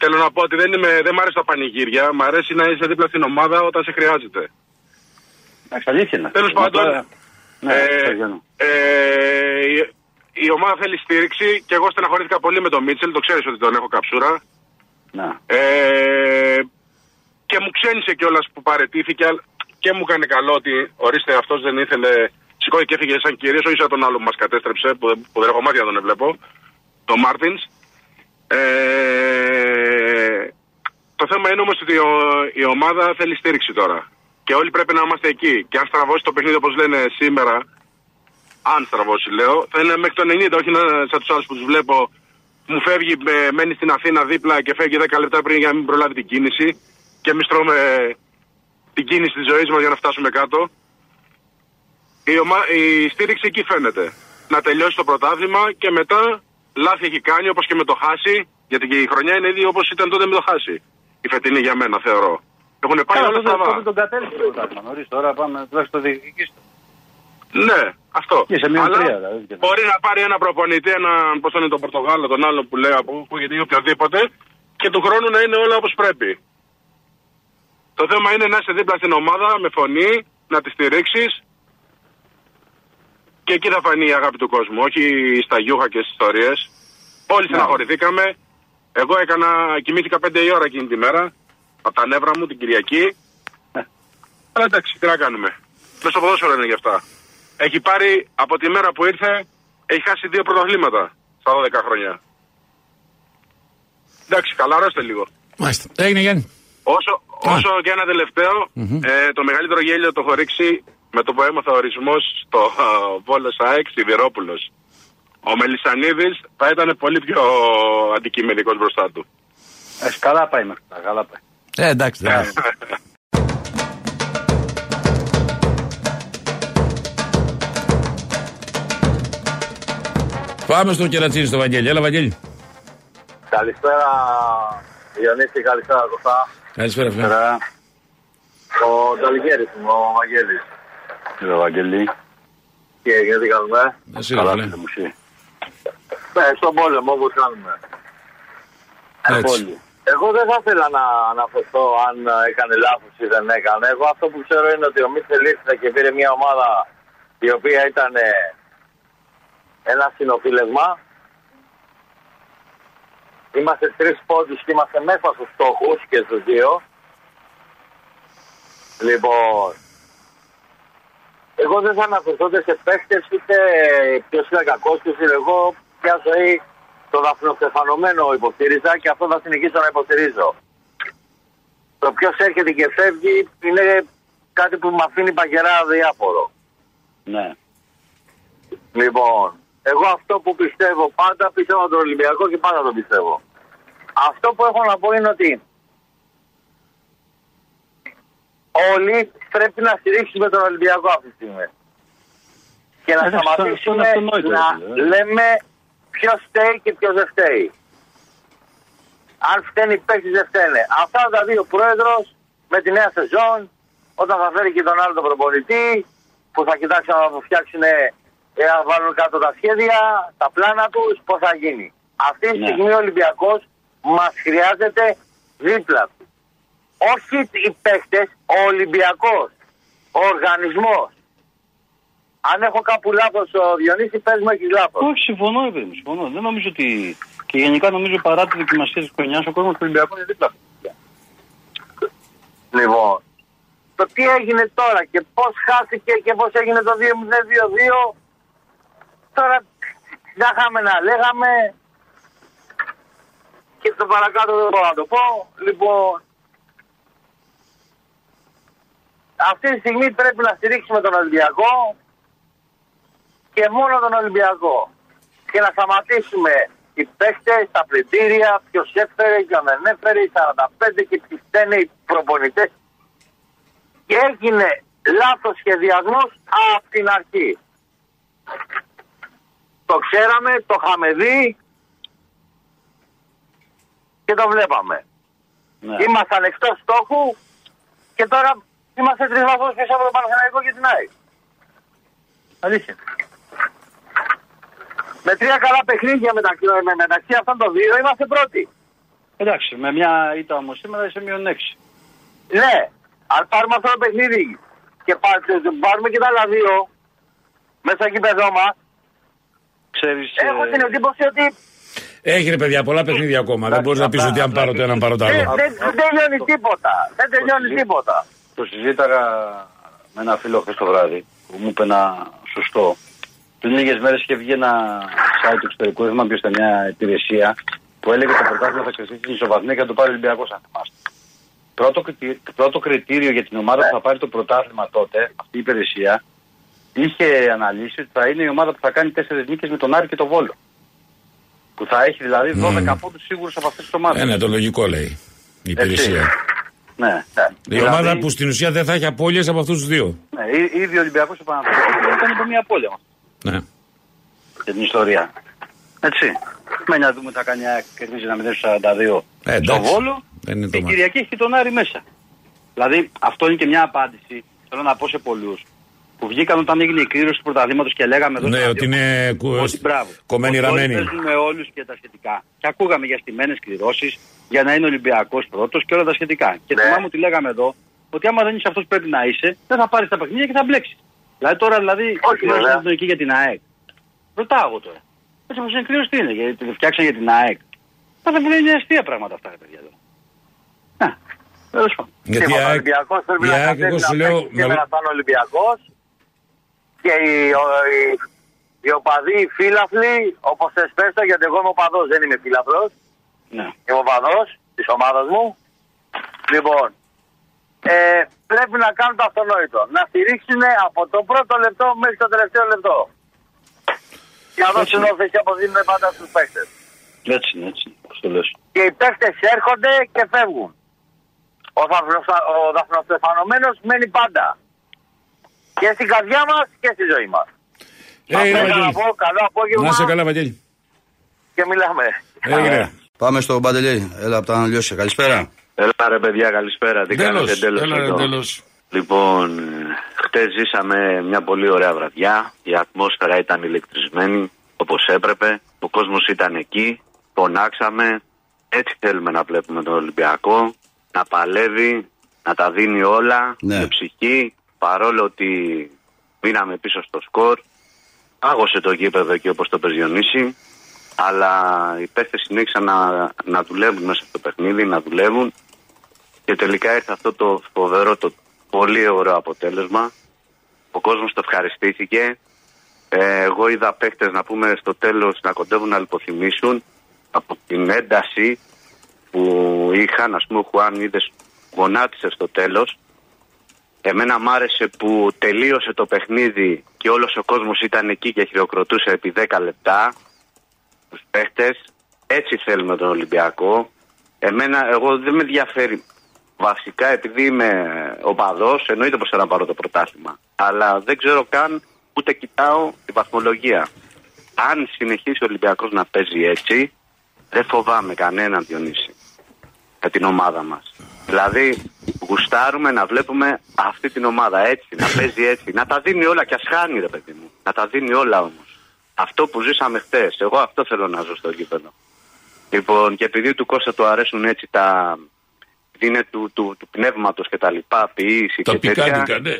Θέλω να πω ότι δεν, είμαι, δεν μ' αρέσει τα πανηγύρια, μ' αρέσει να είσαι δίπλα στην ομάδα όταν σε χρειάζεται. Εντάξει, αλήθεια είναι. Τέλος Μα πάντων, τώρα- Ναι, Ε, στο Γιάννη. ε, η- η ομάδα θέλει στήριξη και εγώ στεναχωρήθηκα πολύ με τον Μίτσελ, το ξέρεις ότι τον έχω καψούρα. Να. Ε, και μου ξένησε κιόλας που παρετήθηκε αλλά- και μου έκανε καλό ότι ορίστε αυτός δεν ήθελε. Σηκώθηκε και έφυγε σαν κυρίω, όχι σαν τον άλλο που μας κατέστρεψε, που, δεν- που δεν έχω μάτια να τον βλέπω. Τον Μάρτινς. Ε, το θέμα είναι όμως ότι ο- η ομάδα θέλει στήριξη τώρα. Και όλοι πρέπει να είμαστε εκεί. Και αν στραβώσει το παιχνίδι όπως λένε σήμερα, αν στραβώσει λέω, θα είναι μέχρι το 90, όχι να, σαν τους άλλους που τους βλέπω μου φεύγει, με- μένει στην Αθήνα δίπλα και φεύγει 10 λεπτά πριν για να μην προλάβει την κίνηση. Και εμείς τρώμε την κίνηση της ζωής μας για να φτάσουμε κάτω. Η, ομα... η στήριξη εκεί φαίνεται. Να τελειώσει το πρωτάθλημα και μετά λάθη έχει κάνει όπως και με το Χάση. Γιατί και η χρονιά είναι ήδη όπως ήταν τότε με το Χάση. Η φετινή για μένα θεωρώ. Έχουν πάει Καλά, όλα τότε, τότε στραβά. τον κατέληξε το πρωτάθλημα. Νωρίς τώρα πάμε τουλάχιστον το διεκδικήσει. Ναι, αυτό. Και σε μείον Αλλά τρία, δηλαδή, και- μπορεί να πάρει ένα προπονητή, ένα, πώς είναι τον Πορτογάλο, τον άλλο που λέει από όπου, γιατί οποιοδήποτε, και του χρόνου να είναι όλα όπως πρέπει. Το θέμα είναι να είσαι δίπλα στην ομάδα με φωνή, να τη στηρίξεις. Και εκεί θα φανεί η αγάπη του κόσμου, όχι στα γιούχα και στις ιστορίες. Όλοι στεναχωρηθήκαμε. Εγώ έκανα, κοιμήθηκα 5 η ώρα εκείνη τη μέρα, από τα νεύρα μου την Κυριακή. Αλλά εντάξει, τι να κάνουμε. Μέσα στο ποδόσφαιρο είναι γι' αυτά. Έχει πάρει από τη μέρα που ήρθε, έχει χάσει δύο πρωταθλήματα στα 12 χρόνια. Εντάξει, χαλαρώστε λίγο. Μάλιστα. Έγινε Γιάννη. Όσο, όσο και ένα τελευταίο, ε, το μεγαλύτερο γέλιο το έχω ρίξει με το που έμαθα ορισμός στο Βόλος ΑΕΚ Σιδηρόπουλο. Ο Μελισανίδης θα ήταν πολύ πιο αντικειμενικός μπροστά του. Ε, καλά πάει μέχρι τώρα, καλά πάει. Ε, εντάξει. δεν (laughs) Πάμε στο κερατσίνι στο Βαγγέλη. Έλα, Βαγγέλη. Καλησπέρα, Διονύση, καλησπέρα, Κωστά. Καλησπέρα, φίλε. Τώρα, Ο Νταλιγέρης μου, ο Βαγγέλης. κύριε Βαγγελή, Και έγινε, τι κάνουμε. Εσύ, καλά φίλε. φίλε μου, εσύ. Ναι, στον πόλεμο, όπως κάνουμε. Έτσι. Όλοι. Εγώ δεν θα ήθελα να αναφερθώ αν ε, έκανε λάθος ή δεν έκανε. Εγώ αυτό που ξέρω είναι ότι ο Μίτσελ ήρθε και πήρε μια ομάδα η οποία ήταν ε, ένα συνοφίλεγμα. Είμαστε τρεις πόντους και είμαστε μέσα στους στόχους και στους δύο. Λοιπόν, εγώ δεν θα αναφερθώ ούτε σε παίχτε είτε ποιος είναι κακός, ποιος είναι εγώ. Πια ζωή το δαφνοστεφανωμένο υποστήριζα και αυτό θα συνεχίσω να υποστηρίζω. Το ποιος έρχεται και φεύγει είναι κάτι που με αφήνει παγερά διάφορο. Ναι. Λοιπόν, εγώ αυτό που πιστεύω πάντα πιστεύω τον Ολυμπιακό και πάντα το πιστεύω. Αυτό που έχω να πω είναι ότι όλοι πρέπει να στηρίξουμε τον Ολυμπιακό αυτή τη στιγμή. Και να Ε, αυτό- αυτό σταματήσουμε είναι αυτονόητο, να ρε φίλε. λέμε ποιος φταίει και ποιος δεν φταίει. Αν φταίνει οι παίκτες δεν φταίνε. Αυτά τα δύο πρόεδρος με τη νέα σεζόν, όταν θα φέρει και τον άλλο τον προπονητή, που θα κοιτάξουν να φτιάξουν, ε, να βάλουν κάτω τα σχέδια, τα πλάνα τους, πώς θα γίνει. Αυτή τη Ναι. στιγμή ο Ολυμπιακός μας χρειάζεται δίπλα του. Όχι οι παίχτε, ο Ολυμπιακός, ο οργανισμός. Αν έχω κάπου λάθος, ο Διονύσης, πες μου, έχεις λάθος. Όχι, συμφωνώ, παιδί μου, συμφωνώ. Δεν νομίζω ότι. Και γενικά νομίζω παρά τη δοκιμασία της χρονιάς, ο κόσμος του Ολυμπιακού είναι δίπλα. Λοιπόν, το τι έγινε τώρα και πώς χάθηκε και πώς έγινε το 2-0-2-2, τώρα θα είχαμε να λέγαμε και το παρακάτω δεν μπορώ να το πω. Λοιπόν, αυτή τη στιγμή πρέπει να στηρίξουμε τον Ολυμπιακό και μόνο τον Ολυμπιακό. Και να σταματήσουμε οι παίχτες, τα πλητήρια, ποιος έφερε, ποιο δεν έφερε, οι 45 και ποιοι φταίνε οι προπονητές. Και έγινε λάθος σχεδιασμός από την αρχή. Το ξέραμε, το είχαμε δει και το βλέπαμε. Ναι. Ήμασταν εκτός στόχου και τώρα είμαστε τρεις βαθμούς πίσω από το Παναθηναϊκό και την ΑΕΚ. Αλήθεια. Με τρία καλά παιχνίδια μεταξύ, με, μεταξύ αυτών των δύο είμαστε πρώτοι. Εντάξει, με μια ήττα όμως σήμερα είσαι μείον 6. Ναι, αν πάρουμε αυτό το παιχνίδι και πά- πάρουμε και τα άλλα δύο μέσα εκεί παιδό μας, Ξέρεις, έχω ε, την εντύπωση ότι Έχει ρε παιδιά πολλά παιχνίδια ακόμα. Δεν μπορείς να πεις απλά- ότι αν απλά πάρω το ένα, πάρω το δεν, άλλο. δεν, δεν τελειώνεις τίποτα. Δεν τελειώνεις τίποτα. Το συζήταγα με ένα φίλο χθες το βράδυ που μου είπε ένα σωστό. Πριν λίγες μέρες είχε βγει ένα site του εξωτερικού, δεν θυμάμαι ποιος ήταν μια υπηρεσία, που έλεγε το πρωτάθλημα θα κρυφτεί στην ισοβαθμία και θα το πάρει ο Ολυμπιακός, αν θυμάστε. Πρώτο, κριτή- πρώτο κριτήριο για την ομάδα που θα πάρει το πρωτάθλημα τότε, αυτή η υπηρεσία, είχε αναλύσει ότι θα είναι η ομάδα που θα κάνει τέσσερις νίκες με τον Άρη και τον Βόλο. Που θα έχει δηλαδή 12 πόντους σίγουρου από αυτές τις ομάδες. Ε, ναι, το λογικό λέει η υπηρεσία. Ναι. Η ομάδα που στην ουσία δεν θα έχει απώλειες από αυτούς τους δύο. Ναι, ή- ήδη ο Ολυμπιακός ο Παναθηναϊκός ήταν από μια απώλεια μας Ναι. για την ιστορία. Έτσι. Μένει να δούμε τι θα κάνει η ΑΕΚ, κερδίζει ένα 0-42 Ε, στο εντάξει. Βόλο. Δεν είναι το Και η μάτι. Κυριακή έχει τον Άρη μέσα. Δηλαδή, αυτό είναι και μια απάντηση, θέλω να πω σε πολλούς, που βγήκαν όταν έγινε η κλήρωση του πρωταθλήματος και λέγαμε εδώ Ναι, στο ότι ραδιόφωνο είναι κου- ότι μπράβο. κομμένοι Ότι όλοι ραμμένοι. παίζουν με όλους και τα σχετικά. Και ακούγαμε για στιμένες κληρώσεις, για να είναι Ολυμπιακός πρώτος και όλα τα σχετικά. Και Ναι. θυμάμαι ότι λέγαμε εδώ ότι άμα δεν είσαι αυτός που πρέπει να είσαι, δεν θα πάρεις τα παιχνίδια και θα μπλέξεις. Δηλαδή τώρα δηλαδή. Όχι, η κλήρωση βέβαια. είναι εκεί για την ΑΕΚ. Ρωτάω εγώ τώρα. Έτσι όπω είναι κλήρωση τι είναι, γιατί τη φτιάξαν για την ΑΕΚ. Θα δεν είναι αστεία πράγματα αυτά, ρε παιδιά εδώ. Να, τέλος πάντων. Γιατί η Τίποτα, ο ΑΕΚ, Ολυμπιακός πρέπει η να ΑΕΚ, κατέβει και οι, ο, οι, οι οπαδοί, οι φίλαθλοι, όπως θες πες το, γιατί εγώ είμαι οπαδός, δεν είμαι φίλαθλος, Ναι. είμαι οπαδός της ομάδας μου. Λοιπόν, ε, πρέπει να κάνουν το αυτονόητο. Να στηρίξουν από το πρώτο λεπτό μέχρι το τελευταίο λεπτό. Και να δώσουν όθεση όπως δίνουν πάντα στους παίκτες. Έτσι είναι, έτσι είναι. Πώς το λες. Και οι παίκτες έρχονται και φεύγουν. Ο, δαφνοστα- ο δαφνοστεφανωμένος μένει πάντα. Και στην καρδιά μας και στη ζωή μας. Ε, Αυτά είναι, ήθελα να Βαγγέλη. πω, καλό απόγευμα Να σε καλά, Βαγγέλη. και μιλάμε. Έγινε. Πάμε στο Παντελή. Έλα από τα Αναλιώσια. Καλησπέρα. Έλα ρε παιδιά, καλησπέρα. Τι Τέλος, κάνετε, τέλος έλα, ρε, εδώ. τέλος. Λοιπόν, χτες ζήσαμε μια πολύ ωραία βραδιά. Η ατμόσφαιρα ήταν ηλεκτρισμένη όπως έπρεπε. Ο κόσμος ήταν εκεί. Πονάξαμε. Έτσι θέλουμε να βλέπουμε τον Ολυμπιακό. Να παλεύει, να τα δίνει όλα Ναι. με ψυχή. Παρόλο ότι μείναμε πίσω στο σκορ. Άγωσε το γήπεδο εκεί όπως το πεζιονίσει. Αλλά οι παίχτες συνέχισαν να, να δουλεύουν μέσα στο παιχνίδι, να δουλεύουν. Και τελικά ήρθε αυτό το φοβερό, το πολύ ωραίο αποτέλεσμα. Ο κόσμος το ευχαριστήθηκε. Ε, εγώ είδα παίχτες να πούμε στο τέλος να κοντεύουν να λιποθυμήσουν από την ένταση που είχαν. Ας πούμε ο Χουάν είδες γονάτισε στο τέλος. Εμένα μ' άρεσε που τελείωσε το παιχνίδι και όλος ο κόσμος ήταν εκεί και χειροκροτούσε επί 10 λεπτά τους παίχτες. Έτσι θέλουμε τον Ολυμπιακό. Εμένα, εγώ δεν με ενδιαφέρει. Βασικά επειδή είμαι οπαδός, εννοείται πως θέλω να πάρω το πρωτάθλημα. Αλλά δεν ξέρω καν, ούτε κοιτάω τη βαθμολογία. Αν συνεχίσει ο Ολυμπιακός να παίζει έτσι, δεν φοβάμαι κανέναν Διονύση για την ομάδα μας. Δηλαδή, γουστάρουμε να βλέπουμε αυτή την ομάδα έτσι, να παίζει έτσι, να τα δίνει όλα και ας χάνει ρε παιδί μου. Να τα δίνει όλα όμως. Αυτό που ζήσαμε χτες, εγώ αυτό θέλω να ζω στο γήπεδο. Λοιπόν, και επειδή του Κώστα του αρέσουν έτσι τα... είναι του, του, του πνεύματος και τα λοιπά, ποιήση Τα και τέτοια. πικάντικα, ναι.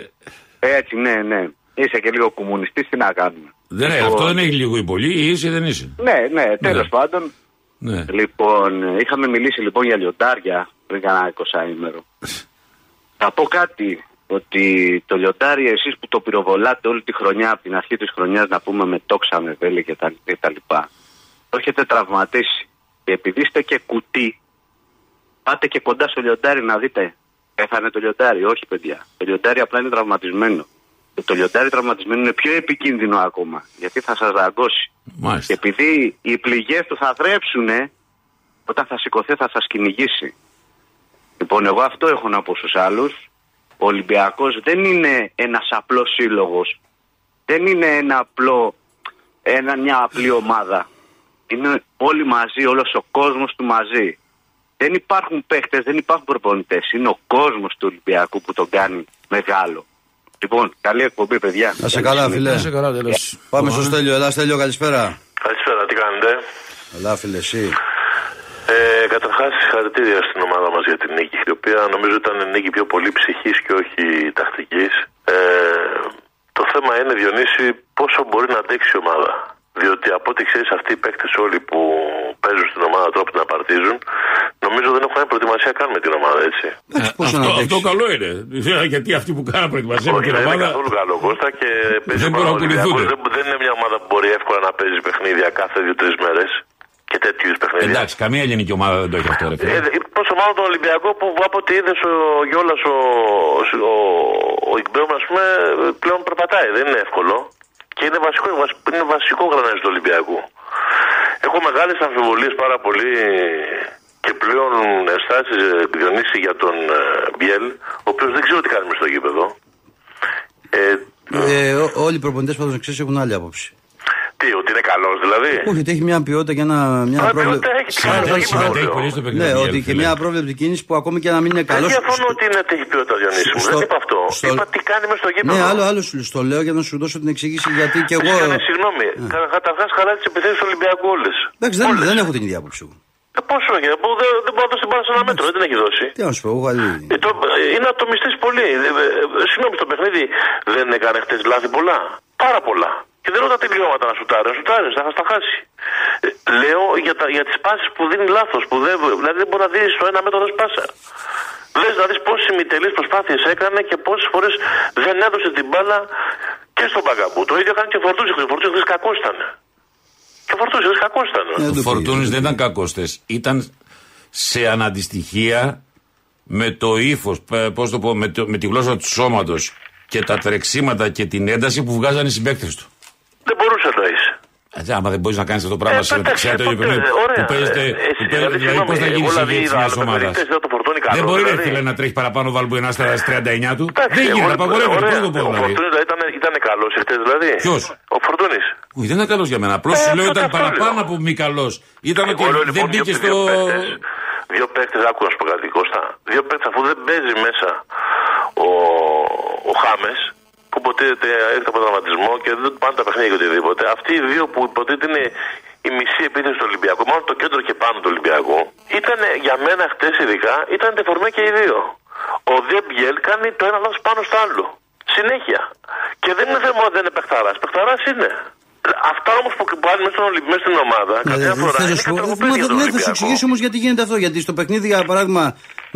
Έτσι, ναι, ναι. Είσαι και λίγο κομμουνιστής, τι να κάνουμε. Δεν, Λοιπόν, αυτό δεν έχει λίγο ή πολύ, ή είσαι ή δεν είσαι. Ναι, ναι, τέλος Ναι. πάντων. Ναι. Λοιπόν, είχαμε μιλήσει λοιπόν για λιοντάρια πριν κάνα 20 ημέρο. Θα πω κάτι, ότι το λιοντάρι εσείς που το πυροβολάτε όλη τη χρονιά, από την αρχή της χρονιάς να πούμε με τόξα, με βέλη και τα, και τα λοιπά, το έχετε τραυματίσει. Και επειδή είστε και κουτί, πάτε και κοντά στο λιοντάρι να δείτε. Έφανε το λιοντάρι, όχι παιδιά. Το λιοντάρι απλά είναι τραυματισμένο. Και το λιοντάρι τραυματισμένο είναι πιο επικίνδυνο ακόμα, γιατί θα σας δαγκώσει. Και Μάλιστα. επειδή οι πληγές του θα θρέψουνε, όταν θα σηκωθεί θα σας κυνηγήσει. Λοιπόν, εγώ αυτό έχω να πω στους άλλους. Ο Ολυμπιακός δεν είναι ένας απλός σύλλογος. Δεν είναι ένα απλό, ένα, μια απλή ομάδα. Είναι όλοι μαζί, όλος ο κόσμος του μαζί. Δεν υπάρχουν παίχτες, δεν υπάρχουν προπονητές. Είναι ο κόσμος του Ολυμπιακού που τον κάνει μεγάλο. Λοιπόν, καλή εκπομπή, παιδιά. Να σε καλά, φίλε. Να σε καλά, τέλος. Πάμε στο Στέλιο. Έλα, Στέλιο, καλησπέρα. Καλησπέρα, τι κάνετε; Έλα, φίλε, εσύ. Ε, Καταρχάς, συγχαρητήρια στην ομάδα μας για την νίκη, η οποία νομίζω ήταν νίκη πιο πολύ ψυχής και όχι τακτικής. Ε, το θέμα είναι, Διονύση, πόσο μπορεί να αντέξει η ομάδα. Διότι από ό,τι ξέρεις, αυτοί οι παίκτες όλοι που παίζουν στην ομάδα τρόπο να παρτίζουν, νομίζω δεν έχουν κάνει προετοιμασία καν με την ομάδα, έτσι. Εντάξει, πόσο να αυτό, αντέξει. αυτό καλό είναι. Γιατί αυτοί που κάνουν προετοιμασία με Όχι, την δεν είναι ομάδα. καθόλου καλό Κώστα και παίζει Δεν ο μπορούν να Ολυμπιακός. κουνηθούν. Δεν, δεν είναι μια ομάδα που μπορεί εύκολα να παίζει παιχνίδια κάθε δύο-τρεις μέρες και τέτοιου είδους παιχνίδια. Εντάξει, καμία ελληνική ομάδα δεν το έχει αυτό, ρε φίλε. Ε, πόσο μάλλον τον Ολυμπιακό που από ό,τι είδες ο Γιώλα ο, ο, ο Ιγμπέουμ, ας πούμε, πλέον περπατάει. Δεν είναι εύκολο. Και είναι βασικό, βασ- είναι βασικό γρανάζι του Ολυμπιακού. Έχω μεγάλες αμφιβολίες πάρα πολύ και πλέον ενστάσεις Διονύση για τον ε, Μπιέλ, ο οποίος δεν ξέρω τι κάνει μες στο γήπεδο. Ε, Ε, ό- όλοι οι προπονητές πάντως να ξέρεις έχουν άλλη άποψη. Τι, ότι είναι καλός δηλαδή; Όχι, ότι έχει μια ποιότητα και ένα, μια Α, πρόβλεψη. ποιότητα έχει, συμμετέχει Συμμετέχει πολύ. πολύ στο παιχνίδι. Ναι, Μιγέλ, ότι και φίλε. μια πρόβλεπτη κίνησης που ακόμη και να μην είναι Δεν καλός. διαφωνώ ότι είναι ότι έχει ποιότητα Διονύση μου. στο- Δεν είπα αυτό. στο- Είπα τι κάνει μέσα στο γήπεδο. Ναι, άλλο, άλλο σου στο λέω για να σου δώσω την εξήγηση γιατί και εγώ. Φυσικά, ναι, Συγγνώμη. Καταρχά καλά τις επιθέσεις του Ολυμπιακού όλες. Εντάξει, δεν, δεν έχω την ίδια άποψη. εγώ. Ε, πόσο όχι, που δεν, δεν μπορεί να δώσει την μπάλα σε ένα μέτρο, δεν την έχει δώσει. Τι να σου πω, εγώ έχω άλλη. Ε, το, ε, είναι ατομιστής πολύ. Ε, ε, ε, Συγγνώμη, στο παιχνίδι δεν έκανε χτες λάθη πολλά. Πάρα πολλά. Και δεν λέω τα τελειώματα να σουτάρει. Να σουτάρεις, θα τα χάσει. Ε, λέω για, τα, για τις πάσεις που δίνει λάθος. Δεν, δηλαδή δεν μπορεί να δει στο ένα μέτρο δώσει πάσα. Λες να δεις πόσες ημιτελείς προσπάθειες έκανε και πόσες φορές δεν έδωσε την μπάλα και στον Παγκαμπού. Το ίδιο έκανε και ο Φορτούζης. Ο Φορτούζης κακός ήταν. Και ο Φορτούζης κακός ήταν. Ε, Ο το Φορτούνης δεν ήταν κακό Ήταν σε αναντιστοιχεία με το ύφος, πώς το πω, με, το- με τη γλώσσα του σώματος και τα τρεξίματα και την ένταση που βγάζαν οι συμπαίκτες του. Δεν μπορούσες να είσαι. Έτσι, άμα δεν μπορείς να κάνεις αυτό το πράγμα Ε, σε εντάξει, σε άτομο ποτέ, παιχνίδι ωραία. που παίζετε. Ε, που εσύ, παίζετε- δηλαδή, Δηλαδή, πώς θα συγγνώμη, γίνει εγώ η δηλαδή ηγέτης είδα μια άλλος ομάδας; παιχνίδι, είδα το Φορτούνι καλό, Δεν μπορεί, ρε δηλαδή. φίλε, να τρέχεις παραπάνω ο Βαλμπουενά στα 39 του; Εντάξει, Δεν εγώ- γίνεται, απαγορεύεται. ωραία. Πώς το πω Ο δηλαδή; Φορτούνης δηλαδή ήταν, ήταν καλός εχθές δηλαδή. Ποιος; Ο Φορτούνης. Όχι, δεν ήταν καλός για μένα. Απλώς Ε, σου λέω τότε ήταν αυτό παραπάνω λέω. από μη καλός. Ήταν ότι Εγώ λέω, δεν λοιπόν, μπήκε δύο- στο. Δύο παίκτες, δύο παίκτες, άκου να σου πω κάτι, Κώστα. Δύο παίκτες αφού δεν παίζει μέσα ο, ο Χάμες, που υποτίθεται έρχεται από τραυματισμό και δεν πάνε τα παιχνίδια και οτιδήποτε. Αυτοί οι δύο που υποτίθεται είναι η μισή επίθεση του Ολυμπιακού, μόνο το κέντρο και πάνω του Ολυμπιακού, ήταν για μένα χτες ειδικά, ήταν τεφορμέ και οι δύο. Ο Δεμπιέλ κάνει το ένα λάθος πάνω στο άλλο. Συνέχεια. Και δεν είναι θέμα ότι δεν είναι παιχταράς. Παιχταράς είναι. Αυτά όμως που πάνε μέσα, στον Ολυ- μέσα στην ομάδα, Ναι, καμιά δεν φορά θέλω να είναι σου πω. κατρακοπέδι Μα για δεν- τον ναι, θα σου Ολυμπιακό. εξηγήσω όμως γιατί γίνεται αυτό. Γιατί στο παιχνίδι, για παράδειγμα,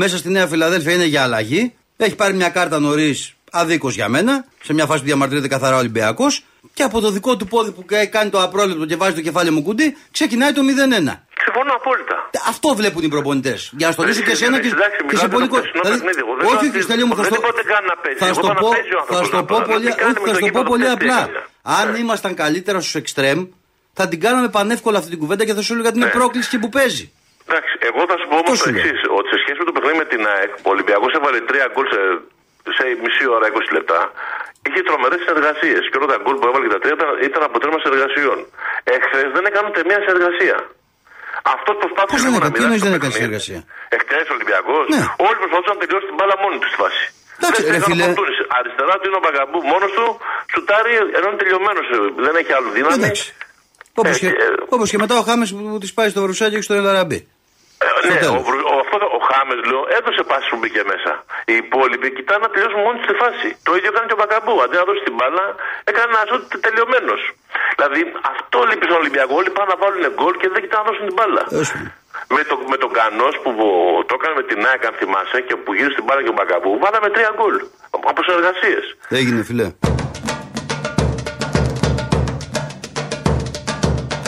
μέσα στη Νέα Φιλαδέλφια είναι για αλλαγή. Έχει πάρει μια κάρτα νωρίς, αδίκως για μένα, σε μια φάση που διαμαρτύρεται καθαρά ο Ολυμπιακός. Και από το δικό του πόδι που κάνει το απρόλεπτο και βάζει το κεφάλι μου κουντί, ξεκινάει το 0-1. Συμφωνώ απόλυτα. Αυτό βλέπουν οι προπονητές. Για να στο λύσουν και εσένα και, Εντάξει, και σε μιλάτε πολύ το κόσμο. χθεσινό παιχνίδι. Εγώ δεν όχι, λέω όχι, ότι- Στέλιο μου, θα δεν στο, είπα ότι κάνει να παίζει. θα Εγώ στο είπα να πω, παίζει ο θα άνθρωπος στο να πω πάει. πολύ, Τι κάνει όχι, με θα το στο πω γήπεδο πολύ που απλά. έκανε. Αν Ναι. ήμασταν καλύτερα στους εξτρέμ, θα την κάναμε πανεύκολα αυτή την κουβέντα και θα σου έλεγα ότι είναι Ναι. πρόκληση και που παίζει. Εντάξει, εγώ θα σου πω όμως Αυτό το σου λέω. εξής: Ότι σε σχέση με το παιχνίδι με την ΑΕΚ, ο Ολυμπιακός έβαλε τρία γκολ σε, σε μισή ώρα, 20 λεπτά. Είχε τρομερές συνεργασίε. Και όλα τα γκολ που έβαλε και τα τρία ήταν, ήταν αποτέλεσμα συνεργασιών. Εχθές δεν έκαμε ούτε μία συνεργασία. Αυτό προσπάθησε Πώς δεν λίγο να έκανε, τι μοιράσει εννοείς το δεν έκανε παιχνίδι. συνεργασία; Εχθές ο Ολυμπιακός, Ναι. όλοι προσπαθούσαν να τελειώσει την μπάλα μόνοι τους στη φάση. Εντάξει, Δεν ρε έκανε φίλε. ο Φορτούνης. Αριστερά του είναι ο Μπαγκαμπού μόνος του, σουτάρει ενώ είναι τελειωμένος. Δεν έχει άλλο δύναμη. Εντάξει. Όπως Ε, και, ε, όπως και μετά ο Χάμες που τη πάει στο Βρουσάκι και στο Ελαραμπή. Ε, Στο ναι, ο, τέλος. Βρου- ο, αυτό, ο Χάμε λέω έδωσε πάση που μπήκε μέσα. Οι υπόλοιποι κοιτάνε να τελειώσουν μόνοι στη φάση. Το ίδιο έκανε και ο Μπακαμπού. Αντί να δώσει την μπάλα, έκανε ένα σουτ τελειωμένος. Δηλαδή αυτό λείπει στον Ολυμπιακό. Όλοι πάνε να βάλουν γκολ και δεν κοιτάνε να δώσουν την μπάλα. Τέλος πάντων. Με, το, με τον Κανός που το έκανε με την ΑΕΚ, αν θυμάσαι, και που γύρισε την μπάλα και ο Μπακαμπού, βάλαμε τρία γκολ από συνεργασίες. Έγινε φιλέ.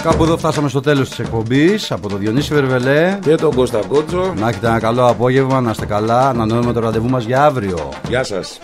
Κάπου εδώ φτάσαμε στο τέλος της εκπομπής από τον Διονύση Βερβελέ. Και τον Κώστα Κότσο. Να έχετε ένα καλό απόγευμα, να είστε καλά. Ανανεώνουμε το ραντεβού μας για αύριο. Γεια σας.